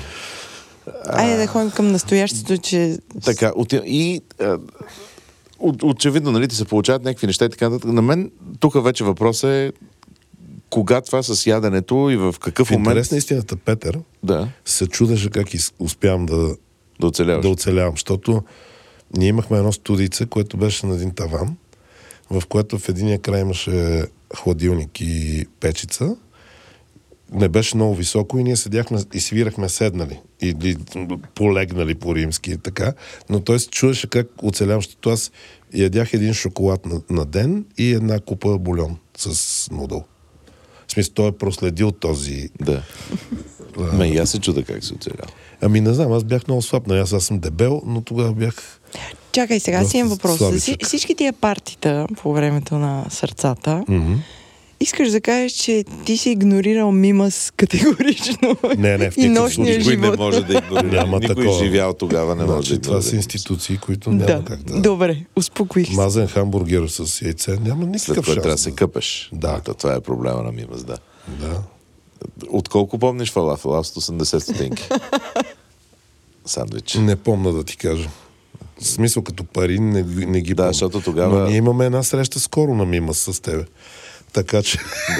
Айде да ходим към настоящето, че... Така, от, и а, от, очевидно, нали, ти се получават някакви неща и така нататък. На мен тук вече въпросът е кога това с яденето и в какъв В интерес момент на истината, Петър, да, се чудеше как из- успявам да, да оцеляваш. да оцелявам, защото ние имахме едно студийце, което беше на един таван, в което в единия край имаше хладилник и печица. Не беше много високо и ние седяхме и свирахме седнали или полегнали по римски и така. Но той се чуеше как оцелявам, защото аз ядях един шоколад на, на ден и една купа бульон с нудъл. Смисъл, той е проследил този Да. Ме и аз се чуда как се оцелява. Ами не знам, аз бях много слаб, нали, аз, аз съм дебел, но тогава бях... Чакай, сега си имам въпрос. всички тия партита по времето на сърцата, М-м. Искаш да кажеш, че ти си игнорирал мимас категорично. Не, не, в и никакъв нощния случай. Никой не може да игнорира. Няма Никой такова. живял тогава не може Значи, да това са институции, които няма Да, как да... добре, успокоих се. Мазен хамбургер с яйце няма След никакъв което шанс. трябва да се къпеш. Да. То, това е проблема на Мимас, да. Да. Отколко помниш фалафел? Аз от 80 стотинки. Сандвич. Не помна да ти кажа. В смисъл като пари не, ги- не ги Да, помня. защото тогава- Но ние имаме една среща скоро на Мима с тебе. Така че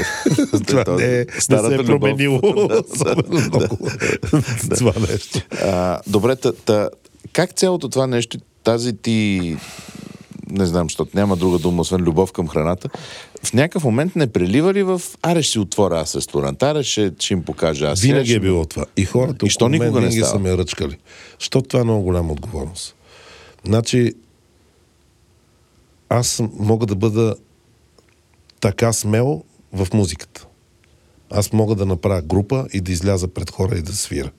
това То- не, е, не се е променило Да, особено много. Това нещо. А, добре, та, та, как цялото това нещо, тази ти, не знам, защото няма друга дума, освен любов към храната, в някакъв момент не прелива ли в аре ще си отворя аз ресторант, аре ще, ще им покажа аз. Винаги ще... е било това. И хората И що около мен никога не винаги са ме ръчкали. Защото това е много голяма отговорност. Значи, аз мога да бъда така смел в музиката. Аз мога да направя група и да изляза пред хора и да свира.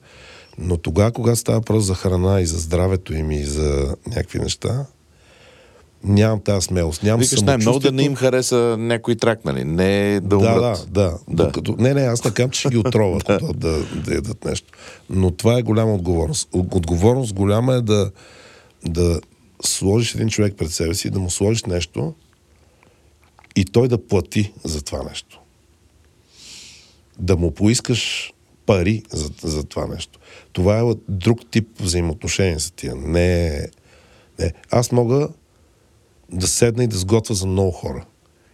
Но тогава, когато става въпрос за храна и за здравето им и за някакви неща, Нямам тази смелост. Нямам Викаш най-много да не им хареса някой трак, нали? Не да Да, умрат. да, да. Да. Докато, не, не, аз не казвам, че ще ги отроват да. Да, да ядат нещо. Но това е голяма отговорност. От- Отговорност голяма е да, да сложиш един човек пред себе си, да му сложиш нещо и той да плати за това нещо. Да му поискаш пари за, за това нещо. Това е друг тип взаимоотношение за тия. Не, не. Аз мога да седна и да сготвя за много хора.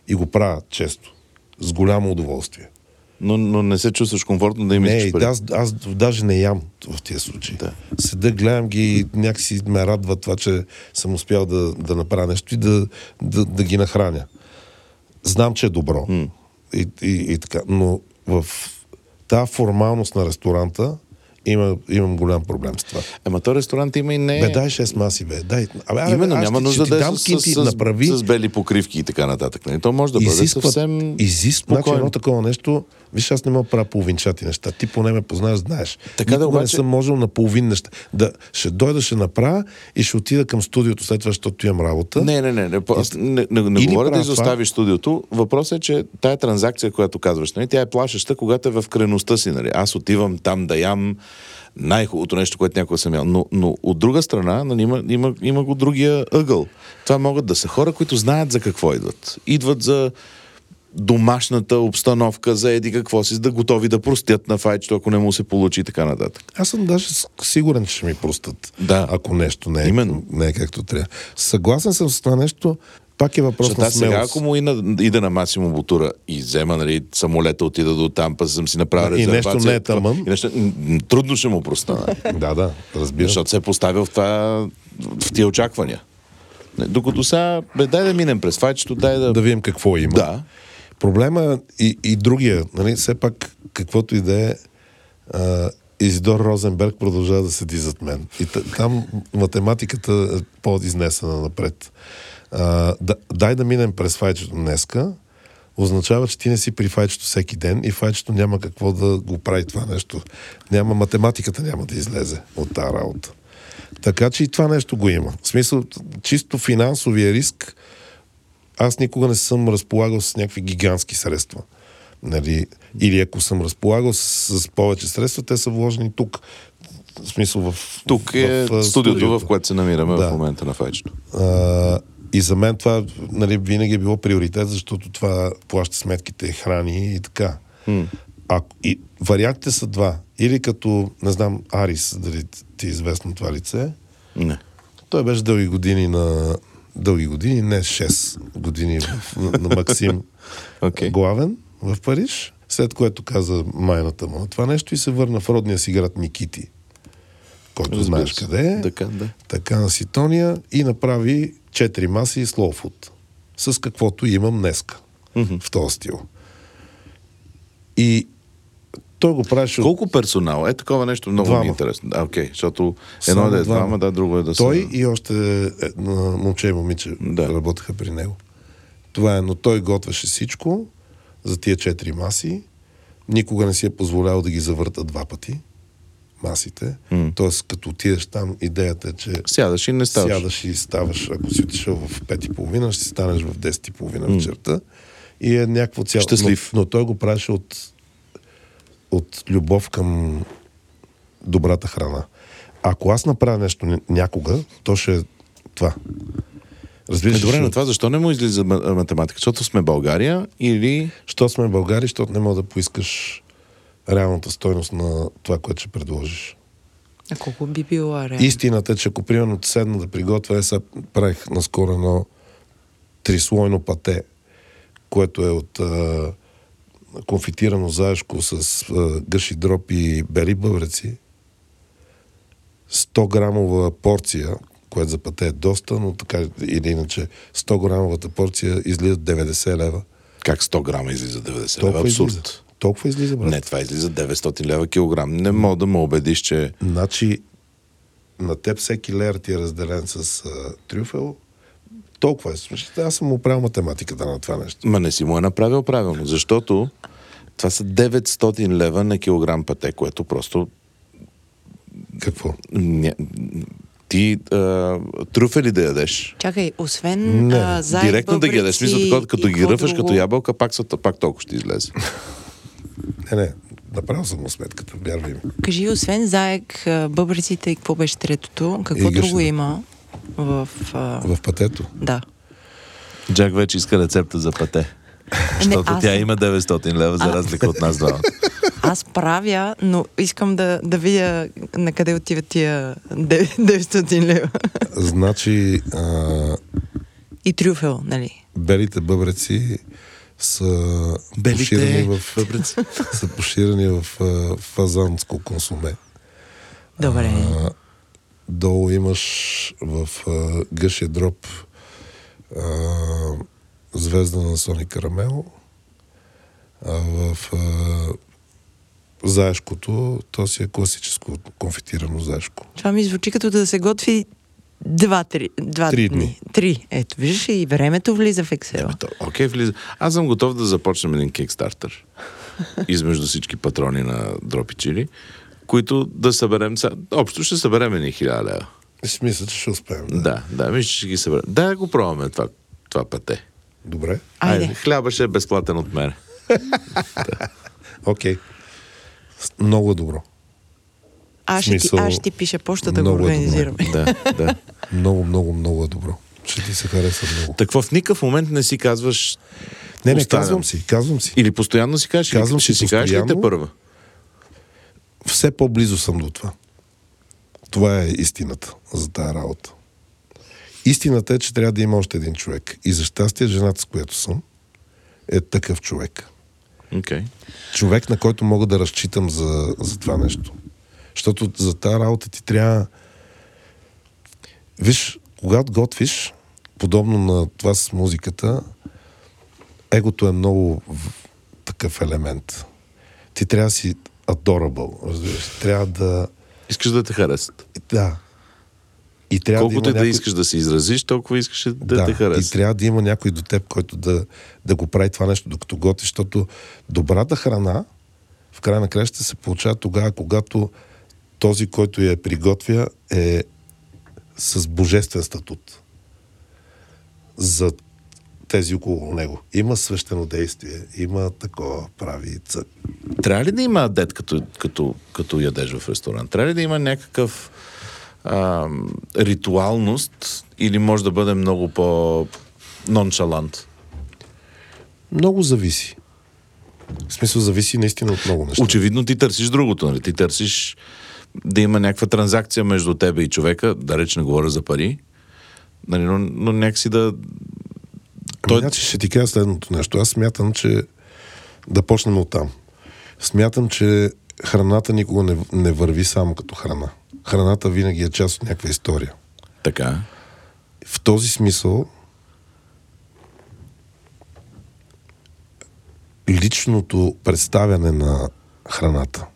И го правя често. С голямо удоволствие. Но, но не се чувстваш комфортно да им Не, пари. аз, аз даже не ям в тези случаи. Да. Седа, гледам ги и някакси ме радва това, че съм успял да, да направя нещо и да, да, да ги нахраня. Знам, че е добро. И, и, и така. Но в тази формалност на ресторанта има, имам голям проблем с това. Ема то ресторант има и не... Бе, дай 6 маси, бе. Дай. Абе, абе, Именно, няма ще- нужда да е дам с, кинти, с, направи. с, с бели покривки и така нататък. нали? То може да бъде изисква, съвсем изисква, значи едно такова нещо, виж, аз не мога да правя половинчати неща. Ти поне ме познаваш, знаеш. Така да, Никога обаче- не съм можел на половин неща. Да, ще дойда, ще направя и ще отида към студиото след това, защото имам работа. Не, не, не. Не, аз не, не, не говоря да изоставиш студиото. Въпросът е, че тая транзакция, която казваш, нали, тя е плашеща, когато е в креността си. Нали. Аз отивам там да ям най-хубавото нещо, което някога съм ял. Но, но от друга страна, нали, има, има, има го другия ъгъл. Това могат да са хора, които знаят за какво идват. Идват за домашната обстановка, за еди какво си, да готови да простят на файчето, ако не му се получи и така нататък. Аз съм даже сигурен, че ще ми простат. Да. Ако нещо не е, Именно. не е както трябва. Съгласен съм с това нещо. Пак е въпрос Защото на аз сега, смелост. ако му ида, ида на Масимо Бутура и взема нали, самолета, отида до там, па съм си направил И нещо резервация. не е тъмън. И нещо, трудно ще му простана. Да, да, разбирам. защото се е поставил в, това, в тия очаквания. Докато сега, бе, дай да минем през файчето, дай да... да видим какво има. Да. Проблема и, и другия, нали, все пак, каквото и да е, Изидор Розенберг продължава да седи зад мен. И там математиката е по-изнесена напред. А, да, дай да минем през файчето днеска, означава, че ти не си при файчето всеки ден и файчето няма какво да го прави това нещо. Няма, математиката няма да излезе от тази работа. Така че и това нещо го има. В смисъл, чисто финансовия риск, аз никога не съм разполагал с някакви гигантски средства. Нали? Или ако съм разполагал с, с повече средства, те са вложени тук. В смисъл в Тук е в, а, студиото, в което се намираме Да. в момента на файчето. А, и за мен това нали, винаги е било приоритет, защото това плаща сметките, храни и така. А, и вариантите са два. Или като, не знам, Арис, дали ти е известно това лице, Не. той беше дълги години на... Дълги години, не 6 години на, на Максим Окей. главен в Париж, след което каза майната му това нещо и се върна в родния си град Никити, който Разбира знаеш се. къде е. Така, да. Така на Ситония и направи 4 маси slow food. С каквото имам днеска. В този стил. И той го правеше Колко персонал? Е, такова нещо много ми е Двама. интересно. А, окей, защото едно е да е Само двама, да, друго е да Той са... и още едно момче и момиче Да. да. работеха при него. Това е, но той готвеше всичко за тия четири маси. Никога не си е позволял да ги завърта два пъти масите. М. Тоест, като отидеш там, идеята е, че Сядаш и не ставаш. сядаш и ставаш. Ако си отишъл в 5 и половина, ще си станеш в 10 и половина вечерта. И е някакво цяло. Щастлив. Но, но той го правеше от, от любов към добрата храна. Ако аз направя нещо ня- някога, то ще е това. Разбираш Е, добре, но това защо не му излиза ма- математика? Защото сме България или... Що сме България, защото не мога да поискаш реалната стойност на това, което ще предложиш. А колко би било реално? Истината е, че ако примерно седна да приготвя, е, сега правих наскоро едно трислойно пате, което е от а, конфитирано заешко с а, гъши дроп и бели бъбреци. 100 грамова порция, което за пате е доста, но така или иначе 100 грамовата порция излиза 90 лева. Как 100 грама излиза 90 лева? Толкова излиза. Толкова излиза, брат. Не, това излиза 900 лева килограм. Не мога да ме убедиш, че... Значи, на теб всеки леер ти е разделен с а, трюфел. Толкова е. Аз съм му правил математиката на това нещо. Ма не си му е направил правилно, защото това са 900 лева на килограм пате, което просто... Какво? Ня... Ти а, трюфели да ядеш. Чакай, освен Не, а, заек, Директно да ги ядеш. такова, като и ги ръфаш друго? като ябълка, пак, са, пак толкова ще излезе. Не, не, направил съм му сметката, вярвай ми. Кажи, освен заек, а, бъбреците и какво беше третото, какво И друго има в... А... В пътето. Да. Джак вече иска рецепта за пате. Защото аз- тя има 900 лева, за разлика от нас двамата. Аз правя, но искам да, да видя на къде отиват тия 900 лева. Значи, а, И трюфел, нали? белите бъбреци са поширени в, са поширени в фазанско консуме. Добре. А, долу имаш в а, гъшия дроп а, звезда на Сони Карамел. А в а, заешкото, то си е класическо конфитирано заешко. Това ми звучи като да се готви два-три два Три дни. дни. Три. Ето, виждаш и времето влиза в Excel. Окей, влиза. Аз съм готов да започнем един кикстартер. Измежду всички патрони на Дропи Чили, които да съберем. Общо ще съберем едни хиляда лева. Мисля, че ще успеем. Да. Да, да, мисля, че ще ги съберем. Да, го пробваме това, това пъте. Добре. Айде. хляба ще е безплатен от мен. Окей. С- Много добро. Аз ще, ти, смисъл, аз ще ти пиша почта да го много е добро. организираме. Да, да. Много, много, много е добро. Ще ти се хареса много. Так в никакъв момент не си казваш... Не, не, казвам си, казвам си. Или постоянно си кажеш, Казвам ще си си кажеш ли те първа? Все по-близо съм до това. Това е истината за тази работа. Истината е, че трябва да има още един човек. И за щастие, жената, с която съм, е такъв човек. Окей. Човек, на който мога да разчитам за, за това нещо. Защото за тази работа ти трябва... Виж, когато готвиш, подобно на това с музиката, егото е много такъв елемент. Ти трябва да си adorable, разбираш. Трябва да... Искаш да те харесат. Да. И трябва Колкото да и има да някой... искаш да се изразиш, толкова искаш да, да, те и харесат. трябва да има някой до теб, който да, да го прави това нещо, докато готвиш, защото добрата храна в края на краща се получава тогава, когато този, който я приготвя, е с божествен статут за тези около него. Има свещено действие, има такова прави цък. Трябва ли да има адет, като, като, като ядеш в ресторант? Трябва ли да има някакъв а, ритуалност или може да бъде много по ноншалант? Много зависи. В смисъл, зависи наистина от много неща. Очевидно ти търсиш другото, нали? Ти търсиш да има някаква транзакция между тебе и човека, да реч не говоря за пари, нали, но, но някакси да... Ами, Той- значи ще ти кажа следното нещо. Аз смятам, че да почнем от там. Смятам, че храната никога не, не върви само като храна. Храната винаги е част от някаква история. Така. В този смисъл личното представяне на храната.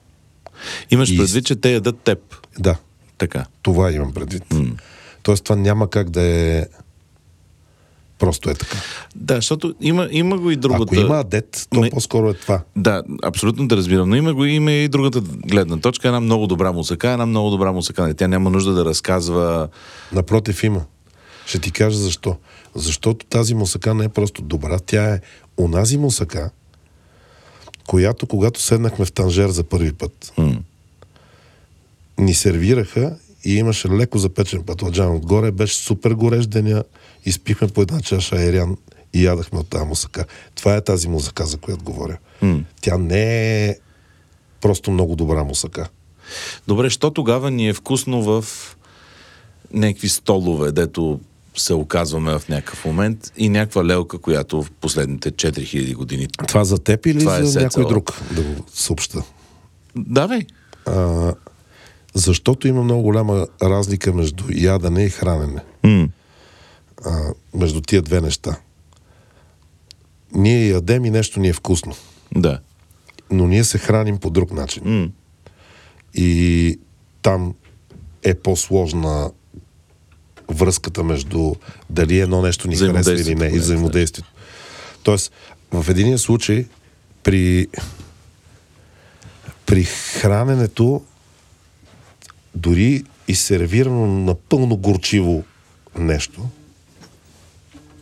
Имаш И- предвид, че те ядат теб. Да, Така. това имам предвид. Тоест това няма как да е просто е така. Да, защото има, има го и другата... Ако има адет, то Ме- по-скоро е това. Да, абсолютно да разбирам, но има го има и другата гледна точка. Една много добра мусака, една много добра. Нали, Тя няма нужда да разказва... Напротив има. Ще ти кажа защо. Защото тази мусака не е просто добра, тя е онази мусака, която когато седнахме в Танжер за първи път, М. ни сервираха и имаше леко запечен патладжан отгоре, беше супер горещ деня, изпихме по една чаша айрян и ядахме от тази мусака. Това е тази мусака, за която говоря. М. Тя не е просто много добра мусака. Добре, що тогава ни е вкусно в някакви столове, дето се оказваме в някакъв момент и някаква лелка, която в последните 4000 години... Това за теб или Това е за сецало. някой друг да го съобща? Давай. А, защото има много голяма разлика между ядене и хранене. М. А, между тия две неща. Ние ядем и нещо ни е вкусно. Да. Но ние се храним по друг начин. М. И там е по-сложна връзката между дали едно нещо ни харесва или не и Взаимодействието. Тоест, в единия случай при при храненето дори и сервирано напълно горчиво нещо,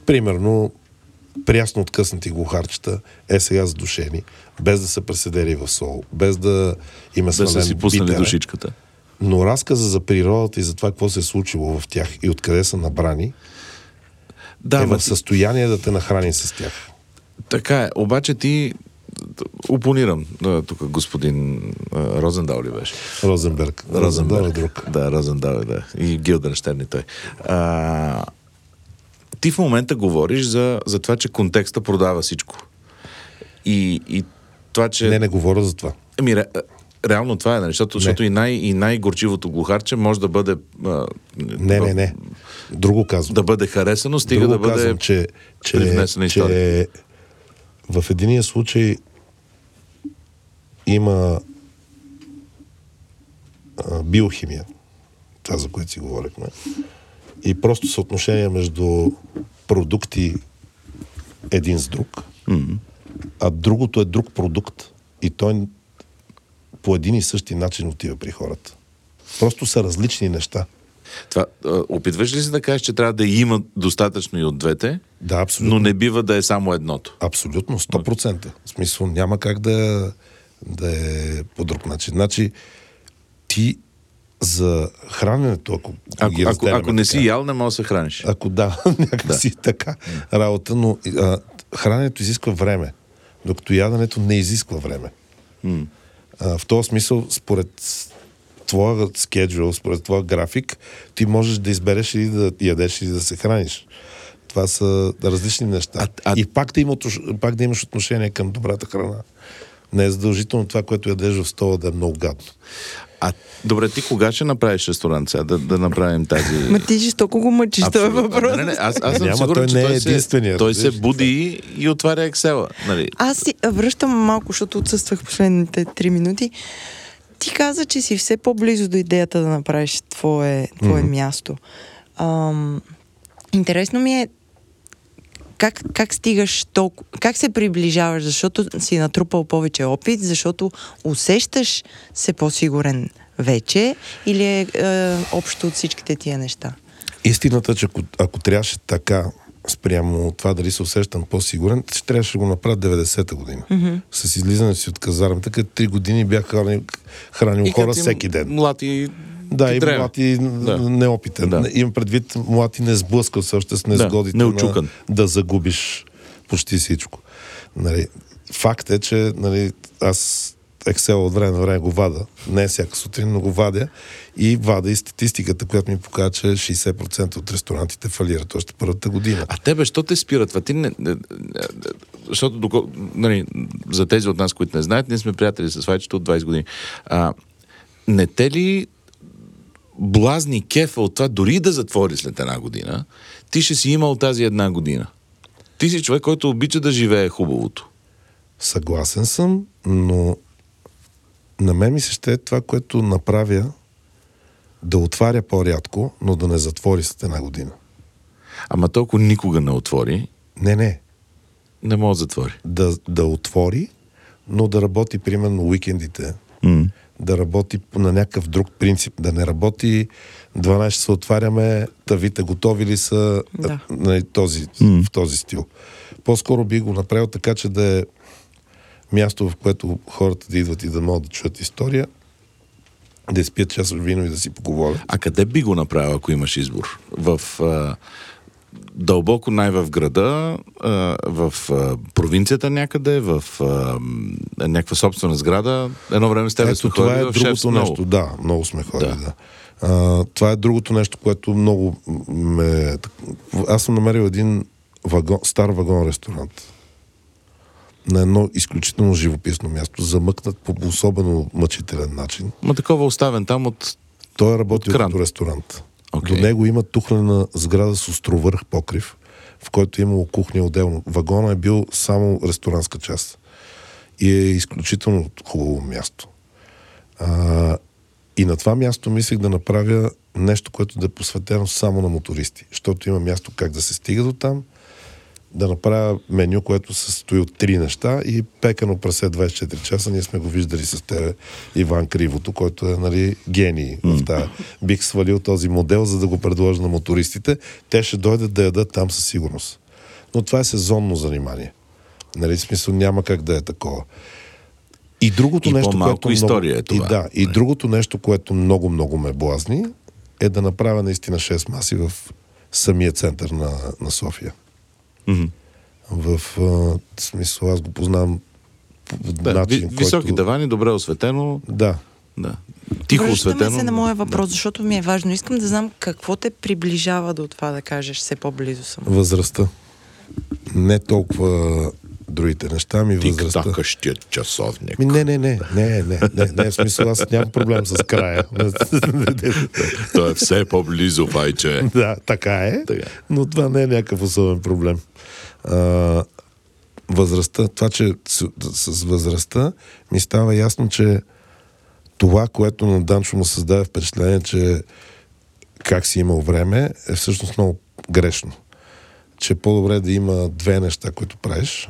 примерно прясно откъснати глухарчета, е сега задушени, без да са преседели в сол, без да има Да са си пуснали битере. душичката. Но разказа за природата и за това какво се е случило в тях и откъде са набрани, Да, е в състояние да те нахрани с тях. така е. Обаче ти опонирам. Тук господин Розендал ли беше? Розенберг. Розенберг е друг. Да, Розендал е, да. И Гилденштерн и той. А, ти в момента говориш за, за това, че контекста продава всичко. И, и това, че... Не, не говоря за това. Ре, реално това е, нали? защото, защото и, най, и най-горчивото глухарче може да бъде... А, Не, не, не. Друго казвам. Да бъде харесано, стига Друго да бъде... казвам, че, че, че в единия случай има а, биохимия, това за което си говорихме, и просто съотношение между продукти един с друг, М. а другото е друг продукт и той по един и същи начин отива при хората. Просто са различни неща. Това, опитваш ли се да кажеш, че трябва да има достатъчно и от двете, Да, абсолютно. но не бива да е само едното? Абсолютно, 100%. В смисъл няма как да, да е по друг начин. Значи, ти за храненето, ако, Ако, ако, ако не така, си ял, не можеш да се храниш. Ако да, някакси да. така работа, но а, храненето изисква време, докато яденето не изисква време. М. А, в този смисъл, според твоя скеджул, според твоя график, ти можеш да избереш или да ядеш, или да се храниш. Това са различни неща. А- а- И пак да, има, пак да имаш отношение към добрата храна. Не е задължително това, което ядеш в стола да е много гадно. А, добре, ти кога ще направиш ресторант сега? Да, да направим тази... Ма ти жестоко го мъчиш, това е въпрос. Не, не, не, аз, аз съм Няма, сигурен, той че не е той се, единственият, той се буди и отваря Excel. Нали? Аз си връщам малко, защото отсъствах последните три минути. Ти каза, че си все по-близо до идеята да направиш твое, твое Мгм. място. Ам, интересно ми е как, как стигаш толкова, как се приближаваш, защото си натрупал повече опит, защото усещаш се по-сигурен вече или е, е общо от всичките тия неща? Истината е, че ако, ако трябваше така спрямо това дали се усещам по-сигурен, ще трябваше да го направя 90-та година. Mm-hmm. С излизането си от казармата, като три години бях хранил, хранил хора като им всеки ден. Млад и Да, ти и трябва. млад и Да. да. неопитен. Да. Да. Имам предвид млад и не сблъскал се още с незгодите неочукан. на, да загубиш почти всичко. Нали, факт е, че нали, аз Excel от време на време го вада. Не всяка сутрин, но го вадя. И вада и статистиката, която ми показва, че 60% от ресторантите фалират още първата година. А тебе, що те спира това? Ти не, защото, доко, нали, за тези от нас, които не знаят, ние сме приятели с Вайчето от 20 години. А, не те ли блазни кефа от това, дори да затвори след една година, ти ще си имал тази една година. Ти си човек, който обича да живее хубавото. Съгласен съм, но на мен ми се ще е това, което направя да отваря по-рядко, но да не затвори след една година. Ама толкова никога не отвори, Не, не. не може да затвори. Да, да отвори, но да работи примерно уикендите. М. Да работи на някакъв друг принцип. Да не работи 12 часа отваряме, тавите готови ли са Да. нали, този, в този стил. По-скоро би го направил така, че да е място, в което хората да идват и да могат да чуят история, да изпият час вино и да си поговорят. А къде би го направил, ако имаш избор? В а, дълбоко най в града, в провинцията някъде, в някаква собствена сграда. Едно време с тебе Ето, това е другото много. нещо. Да, много сме ходили, Да. да. А, това е другото нещо, което много ме... Аз съм намерил един вагон, стар вагон ресторант на едно изключително живописно място, замъкнат по особено мъчителен начин. Ма такова оставен там от... Той е работил От кран. като ресторант. Окей. До него има тухлена сграда с островърх покрив, в който е имало кухня отделно. Вагона е бил само ресторанска част. И е изключително хубаво място. А, и на това място мислех да направя нещо, което да е посветено само на мотористи. Защото има място как да се стига до там, да направя меню, което се състои от три неща и пекано прасе 24 часа. Ние сме го виждали с тебе, Иван Кривото, който е нали, гений mm. в тази. Бих свалил този модел, за да го предложа на мотористите. Те ще дойдат да ядат там със сигурност. Но това е сезонно занимание. Нали, смисъл няма как да е такова. И другото И нещо, което история много, е това. И, да, и другото нещо, което много, много ме блазни, е да направя наистина 6 маси в самия център на, на София. Мгм. В а, смисъл, аз го познавам по Да, начин, ви, който... Високи давани, добре осветено. Да. Да. Тихо Връщаме осветено. се на моя въпрос, защото ми е важно. Искам да знам какво те приближава до това да кажеш все по-близо съм. Възрастта. Не толкова другите неща, ми възрастта. Тик-такащият часовник. Ми, не, не, не, не, не, не, не, в смисъл, аз нямам проблем с края. Той е все по-близо, файче. да, така е, Така. но това не е някакъв особен проблем. А, възрастта, това, че с, с възрастта ми става ясно, че това, което на Данчо му създаде впечатление, че как си имал време, е всъщност много грешно. Че е по-добре да има две неща, които правиш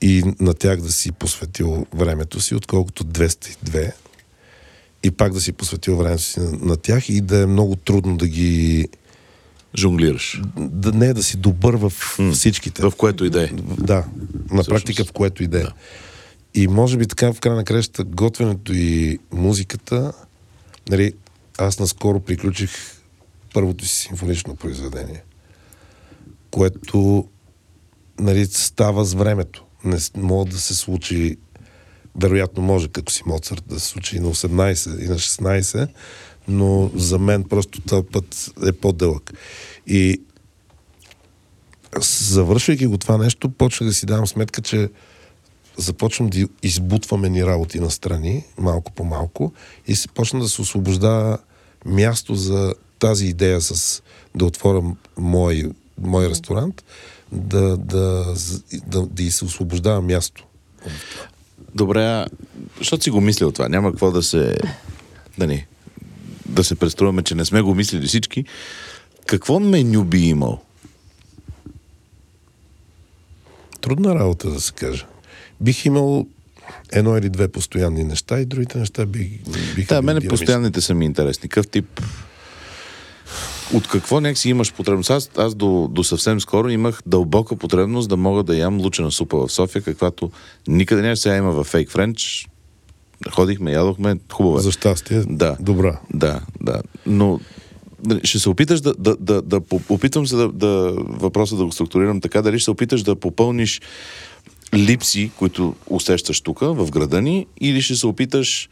и на тях да си посветил времето си, отколкото 202 и пак да си посветил времето си на, на тях и да е много трудно да ги... Жонглираш. Да, не да си добър в всичките. В което и да е. Да, на Всъщност. практика в което и да е. И може би така в края на кращата готвенето и музиката, нали, аз наскоро приключих първото си симфонично произведение, което нали, става с времето. Не може да се случи, вероятно може, като си Моцарт, да се случи и на 18 и на 16, но за мен просто този път е по-дълъг. И завършвайки го това нещо, почнах да си давам сметка, че започвам да избутваме ни работи на страни, малко по малко, и се почна да се освобождава място за тази идея с да отворя мой, мой ресторант, да, да, да, да и се освобождава място. Добре, а, защото си го мислил това, няма какво да се... Да ни, да се преструваме, че не сме го мислили всички. Какво меню би имал? Трудна работа да се каже. Бих имал едно или две постоянни неща и другите неща бих, бих Да, мене постоянните са ми интересни. Какъв тип... От какво някакси имаш потребност? Аз, аз до, до съвсем скоро имах дълбока потребност да мога да ям лучена супа в София, каквато никъде не сега има във Fake French. Ходихме, ядохме, хубаво е. За щастие. Да. Добра. Да, да. Но нали, ще се опиташ да, да, да, да опитвам се да, да въпроса да го структурирам така, дали ще се опиташ да попълниш липси, които усещаш тук в града ни, или ще се опиташ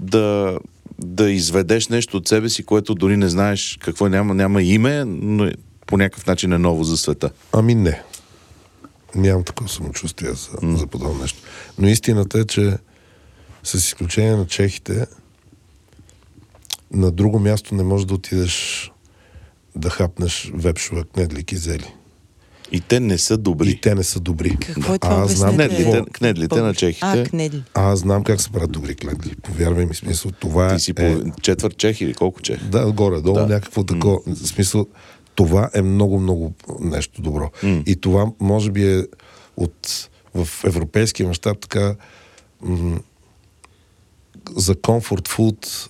да, да изведеш нещо от себе си, което дори не знаеш какво е, няма, няма име, но е- по някакъв начин е ново за света. Ами не. Нямам такова самочувствие за, mm. за подобно нещо. Но истината е, че с изключение на чехите, на друго място не можеш да отидеш да хапнеш вепшова кнедли кизели. И те не са добри. И те не са добри. Какво е А това? аз знам. Кнедлите, какво- кнедлите на чехите. А, кнедли. А, аз знам как се правят добри кнедли. Повярвай ми, смисъл, това Ти си е... по четвърт чех или колко чех? Да, горе-долу Да. да. някакво такова. Смисъл, това е много, много нещо добро. М. И това, може би, е от, в европейския мащаб така м- за комфорт фуд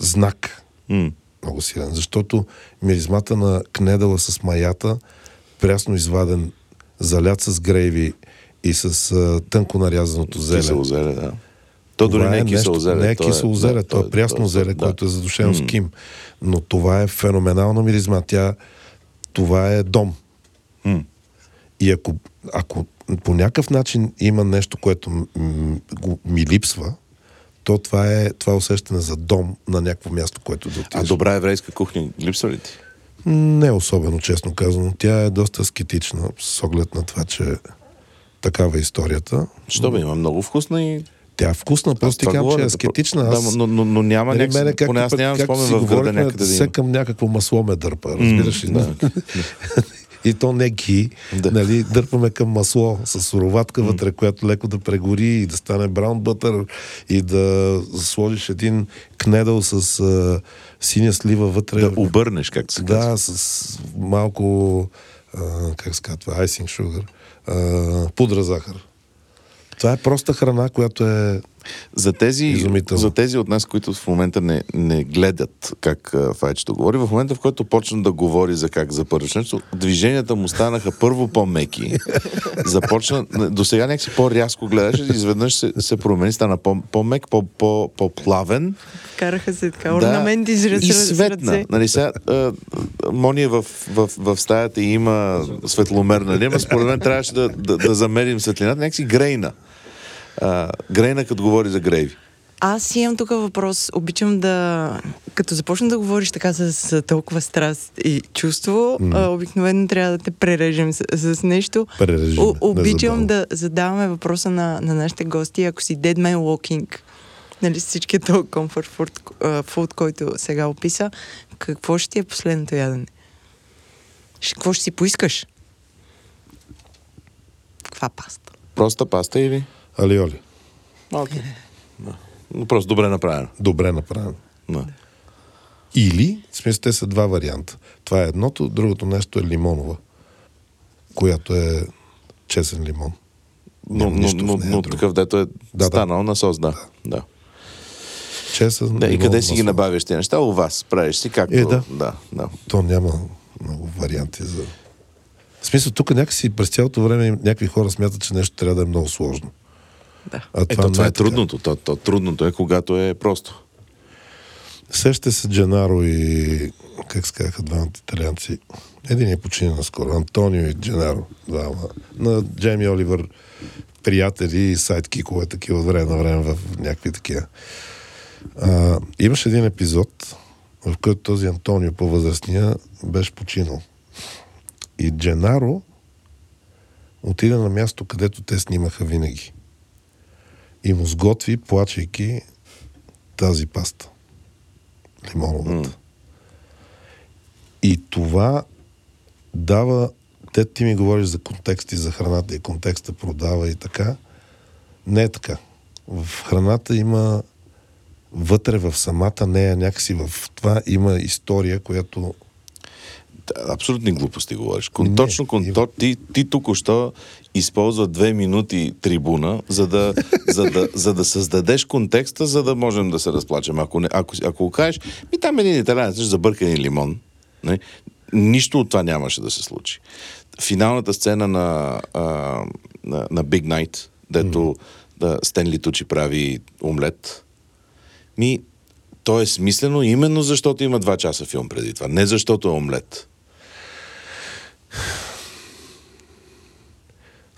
знак М. много силен. Защото миризмата на кнедала с маята, прясно изваден, залят с грейви и с а, тънко нарязаното зеле. Кисело зеле, да. То дори не е кисело нещо- зеле. Не е то кисело зеле, да, то е прясно зеле, да. което е задушено с ким. Но това е феноменална миризма. Тя, това е дом. М. И ако, ако по някакъв начин има нещо, което м- м- ми липсва, то това е това е усещане за дом на някакво място, което да А отидеш. добра еврейска кухня липсва ли ти? Не особено, честно казано. Тя е доста аскетична, с оглед на това, че такава е историята. Що бе, има много вкусна и... Тя е вкусна, просто ти казвам, че е да, аскетична. да, Аз, но, но, но няма Нали, някакси, мене, както поне аз нямам спомен в града някъде да има. Секам някакво масло ме дърпа, разбираш ли? да. И то не ги, Да. нали, дърпаме към масло с суроватка вътре, която леко да прегори и да стане браун бътър и да сложиш един кнедъл с а, синя слива вътре. Да обърнеш, както се казва. Да, с малко а, как се казва, това, icing sugar, а, пудра захар. Това е проста храна, която е За тези, Изумително. за тези от нас, които в момента не, не гледат как а, Файчето говори, в момента в който почна да говори за как запърваш нещо, движенията му станаха първо по-меки. Започна, до сега някакси по-рязко гледаше, изведнъж се, се промени, стана по- по-мек, по- по- по-плавен. Караха се така орнаменти с и светна. Нали, сега, а, Мони е в, в, в стаята и има светломер, нали? Ама според мен трябваше да, да, да замерим светлината. Някакси грейна. А, грейна, като говори за грейви. Аз имам тук въпрос. Обичам да... Като започна да говориш така с, с толкова страст и чувство, а, обикновено трябва да те прережем с, с нещо. Прережи ме, О, обичам незабавно. да задаваме въпроса на, на нашите гости. Ако си dead man walking, нали, с всичкият този comfort food, а, food, който сега описа, какво ще ти е последното ядене? Какво ще си поискаш? Каква паста? Проста паста или? Алиоли. Окей. Да. Но просто добре направено. Добре направено. Да. Или, в смисъл, те са два варианта. Това е едното, другото нещо е лимонова, която е чесен лимон. Но, но, но, но такъв, дето е Да, да. станал на сос, да. да. Чесън да и къде си ги набавяш тези неща? У вас. Правиш си както... Е, да. да, да. То няма много варианти за... В смисъл, тук някакси през цялото време някакви хора смятат, че нещо трябва да е много сложно. Да. А Ето, това е така. трудното. То, то, трудното е, когато е просто. Сеща се Дженаро и как се казаха двамата италианци. Един е почина наскоро. Антонио и Дженаро. Двама. На Джейми Оливър приятели и сайдкикове такива от време на време в някакви такива. А, имаше един епизод, в който този Антонио по-възрастния беше починал. И Дженаро отида на място, където те снимаха винаги. И му сготви, плачейки, тази паста. Лимоновата. И това дава... Те ти ми говориш за контексти, за храната и контекста продава и така. Не е така. В храната има вътре в самата нея, някакси в това има история, която Абсолютни глупости говориш. Кон, Не, точно кон, то, ти, ти току-що използва две минути трибуна, за да, за, да, за да създадеш контекста, за да можем да се разплачем. Ако, не, ако, ако кажеш, ми там един италянец ще забъркани лимон. Не? Нищо от това нямаше да се случи. Финалната сцена на, а, на, на Big Night, дето да, Стенли Тучи прави омлет, ми, то е смислено именно защото има два часа филм преди това. Не защото е омлет.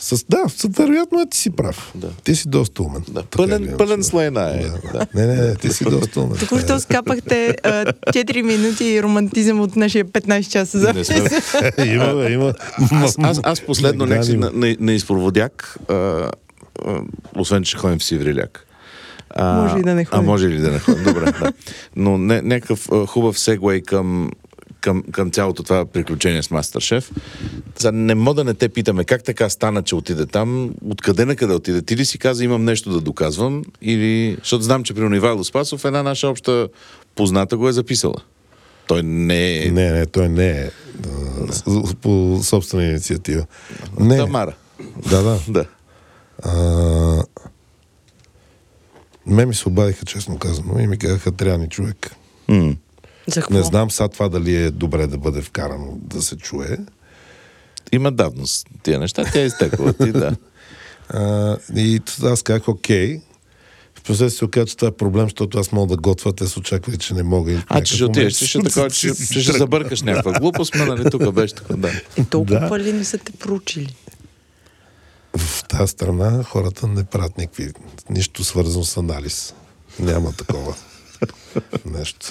С, да, вероятно е ти си прав. Да. Ти си доста умен. Да, пълен, иначе. пълен слайна е. Да. Да. Не, не, не, ти си доста умен. Току-що скапахте а, 4 минути романтизъм от нашия 15 часа за Не сме... има, има. аз, аз, аз последно има. на, на, на изпроводяк, а, а, освен че ходим в Сивриляк. А, Може и да не А ходим. може и да не ходим, добре. Да. Но не, някакъв а, хубав сегвей към, към, към цялото това приключение с Мастер-шеф. За не мога да не те питаме как така стана, че отиде там, откъде на къде отиде. Ти ли си каза, имам нещо да доказвам, или... Защото знам, че при Ивайло Спасов една наша обща позната го е записала. Той не е... Не, не, той не е а, с- по собствена инициатива. Не. Тамара. Да, да. Да. А, ме ми се обадиха, честно казано, и ми казаха, трябва ни човек. М. За какво? Не знам сега това дали е добре да бъде вкарано, да се чуе. Има давност тия неща, тя е изтекла. Ти, да. А, и аз казах, окей. В последствие се оказа, че това е проблем, защото аз мога да готвя, те се очаквали, че не мога. И А, че ще отидеш, че ще, такова, че, че ще забъркаш някаква глупост, ма нали тук беше така, да. Е, толкова Да. пали не са те проучили. В тази страна хората не правят никакви, нищо свързано с анализ. Няма такова нещо.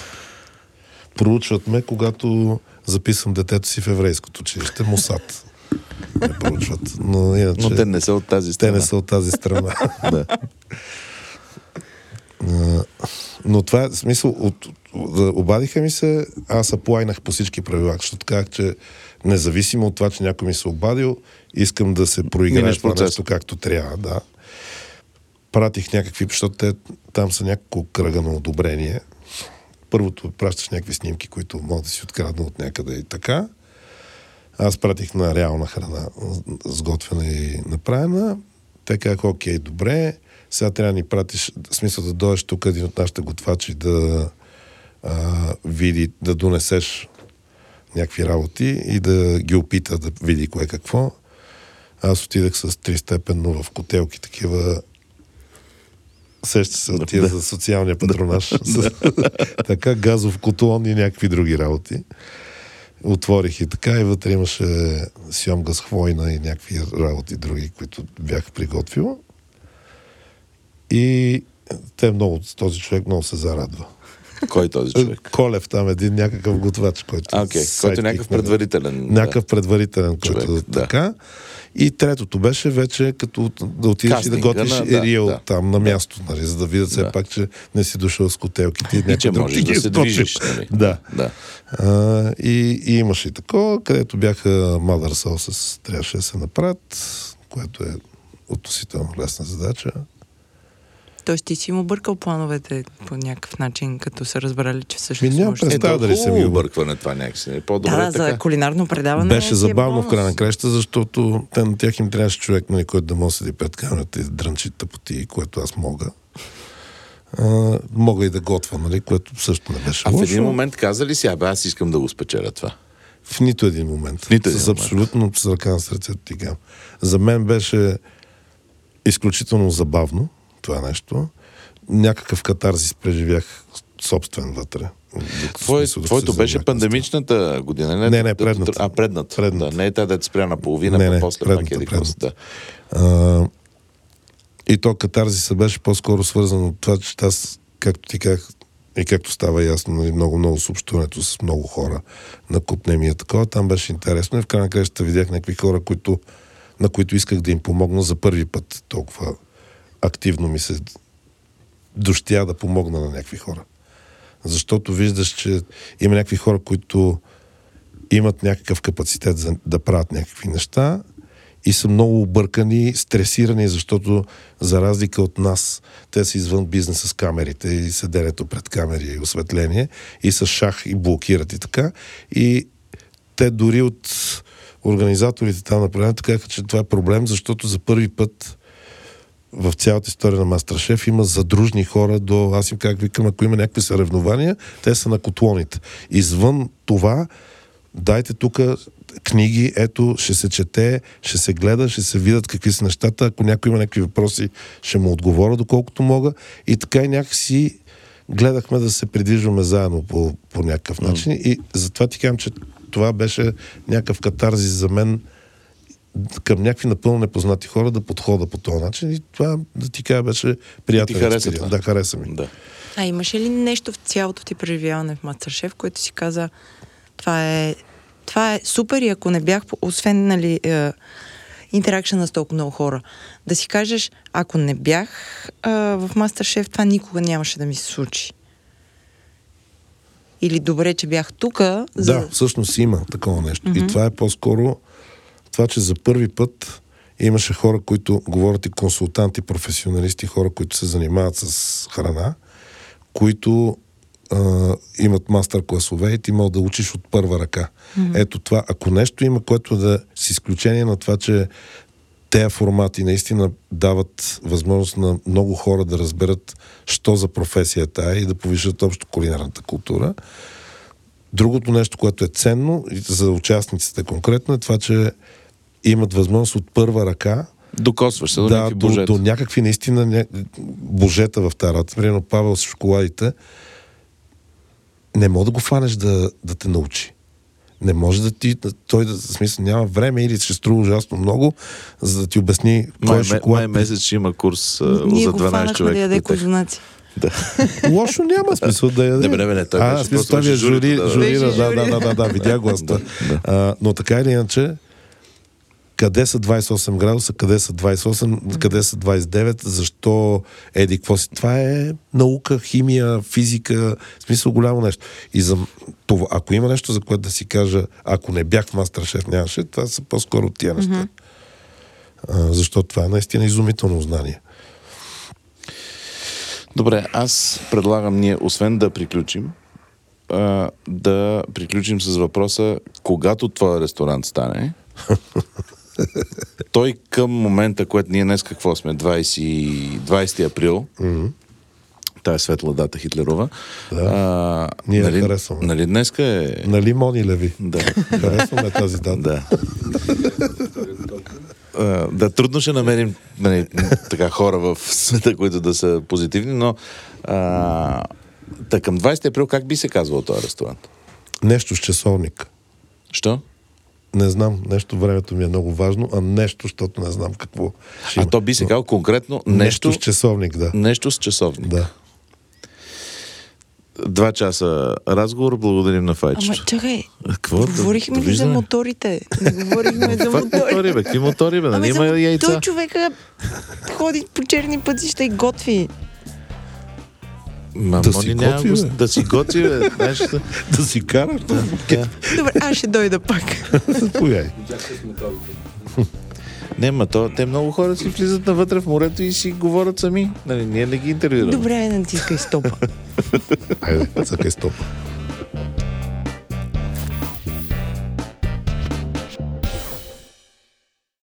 Проучват ме, когато записвам детето си в еврейското училище, Мусад. Ме проучват. Но, иначе, Но те не са от тази те страна. не са от тази страна. Да. Но това е смисъл. От, обадиха ми се, аз аплайнах по всички правила, защото казах, че независимо от това, че някой ми се обадил, искам да се проиграе това нещо както трябва, да. Пратих някакви, защото те там са няколко кръга на одобрение. Първото пращаш някакви снимки, които могат да си открадна от някъде и така. Аз пратих на реална храна, сготвена и направена. Те казаха, окей, добре, сега трябва да ни пратиш, в смисъл да дойдеш тук един от нашите готвачи да а, види, да донесеш някакви работи и да ги опита да види кое какво. Аз отидах с тристепенно в котелки, такива сеща се от тия за социалния патронаж. така, газов котлон и някакви други работи. Отворих и така и вътре имаше сьомга с хвойна и някакви работи други, които бях приготвил. И те много, този човек много се зарадва. Кой е този човек? Колев там един някакъв готвач, който... А, окей. Който е някакъв сайдкик, нали? предварителен. Някакъв предварителен, Човек, който да. така. И третото беше вече като да отидеш и да Кастинга готвиш на- на, да, да. там на място, нали, за да видят все Да. пак, че не си дошъл с котелките. И някой че можеш да ги се движиш. Нали? Да. да. А, и, и имаше и такова, където бяха Mother Sauces, трябваше да се направят, което е относително лесна задача. Тоест ти си му бъркал плановете по някакъв начин, като са разбрали, че всъщност Ми, няма може да- представа Ето, дали съм ги объркване това някакси. е По-добре Да, да, така. за кулинарно предаване. Беше е забавно в бонус. края на краща, защото те, на тях им трябваше човек, нали, който да може да седи пред камерата и да дрънчи тъпоти, което аз мога. А, мога и да готвя, нали, което също не беше А в лошо. един момент каза ли си, абе аз искам да го спечеля това? В нито един момент. В нито един с момент. абсолютно с ръка на сърцето ти гам. За мен беше изключително забавно това нещо. Някакъв катарзис преживях собствен вътре. Докато- Твое, смисъл, твоето беше пандемичната година. Не, не, предната. А, предната. Предната. Да, не е тази, дето спря на половина, Не, не, не, после предната, пак си, да. А, и то катарзиса беше по-скоро свързано от това, че аз, както ти казах, и както става ясно, нали, много, много с общуването с много хора на купне ми е такова, там беше интересно и в крайна на кращата видях някакви хора, които, на които исках да им помогна за първи път толкова активно ми се дощя да помогна на някакви хора. Защото виждаш, че има някакви хора, които имат някакъв капацитет за да правят някакви неща и са много объркани, стресирани, защото за разлика от нас, те са извън бизнеса с камерите и седенето пред камери и осветление и с шах и блокират и така. И те дори от организаторите там на програмата казаха, че това е проблем, защото за първи път в цялата история на Мастершеф има задружни хора до... Аз им как викам, ако има някакви съревнования, те са на котлоните. Извън това, дайте тук книги, ето, ще се чете, ще се гледа, ще се видят какви са нещата. Ако някой има някакви въпроси, ще му отговоря доколкото мога. И така и някакси гледахме да се придвижваме заедно по, по някакъв начин. И затова ти казвам, че това беше някакъв катарзис за мен към някакви напълно непознати хора да подхода по този начин. И това, да ти кажа, беше приятен хареса експериенс. това? Да, хареса ми. да. А имаше ли нещо в цялото ти преживяване в Мастершеф, което си каза, това е, това е супер и ако не бях, освен нали, е, интеракшена с толкова много хора, да си кажеш, ако не бях е, в Мастершеф, това никога нямаше да ми се случи. Или добре, че бях тук. За... Да, всъщност има такова нещо. Mm-hmm. И това е по-скоро това, че за първи път имаше хора, които говорят и консултанти, професионалисти, хора, които се занимават с храна, които а, имат мастер класове и ти мога да учиш от първа ръка. Mm-hmm. Ето това. Ако нещо има, което да с изключение на това, че тези формати наистина дават възможност на много хора да разберат, що за професията е и да повишат общо кулинарната култура. Другото нещо, което е ценно за участниците конкретно е това, че имат възможност от първа ръка Докосваш се до да, някакви до, божета. до някакви наистина ня... божета в тази работа. Примерно Павел с шоколадите не може да го фанеш да, да те научи. Не може да ти, да- той да, в смисъл, няма време или ще струва ужасно много, за да ти обясни кой Май, е шоколад. май месец ще има курс Ние за го 12 фанахме човека. да яде козунаци. Да. Лошо няма смисъл да яде. Не, не, не, той а, смисъл, ви е жури, журира, да, да, да, да, да, видях го аз да. А, но така или иначе, къде са 28 градуса, къде са 28, къде са 29, защо еди, какво си. Това е наука, химия, физика, в смисъл голямо нещо. И за това, ако има нещо, за което да си кажа, ако не бях в Мастершеф, нямаше, това са по-скоро тия неща. Mm-hmm. А, защото това е наистина изумително знание. Добре, аз предлагам ние, освен да приключим, а, да приключим с въпроса, когато твой ресторант стане, той към момента, което ние днес какво сме, 20, 20 април, mm-hmm. тая светла дата Хитлерова, Да. а, Ние нали, харесваме. нали днеска е... Нали, Мони Леви? Да. Харесваме тази дата. Да. А, да, трудно ще намерим нали, така хора в света, които да са позитивни, но а, та към 20 април как би се казвал този ресторант? Нещо с часовник. Що? Не знам, нещо времето ми е много важно, а нещо, защото не знам какво ще А има. то би се казал конкретно Нещо, нещо, с часовник, да. нещо с часовник. Да. Два часа разговор, благодарим на Ама Файчето. чакай, Какво? говорихме ли за моторите? Не говорихме за Каква мотори. бе? Какви мотори, бе? Нали има яйца? Той човека ходи по черни пътища и готви. Ма, Да си готви, го-. Да си готви, бе. Знаеш, да- Да си караш, да. Добре, аз ще дойда пак. Заповядай. Не, ма то, те много хора си влизат навътре в морето и си говорят сами. Нали, ние не ги интервюраме. Добре, натискай стопа. Айде, цъкай стопа.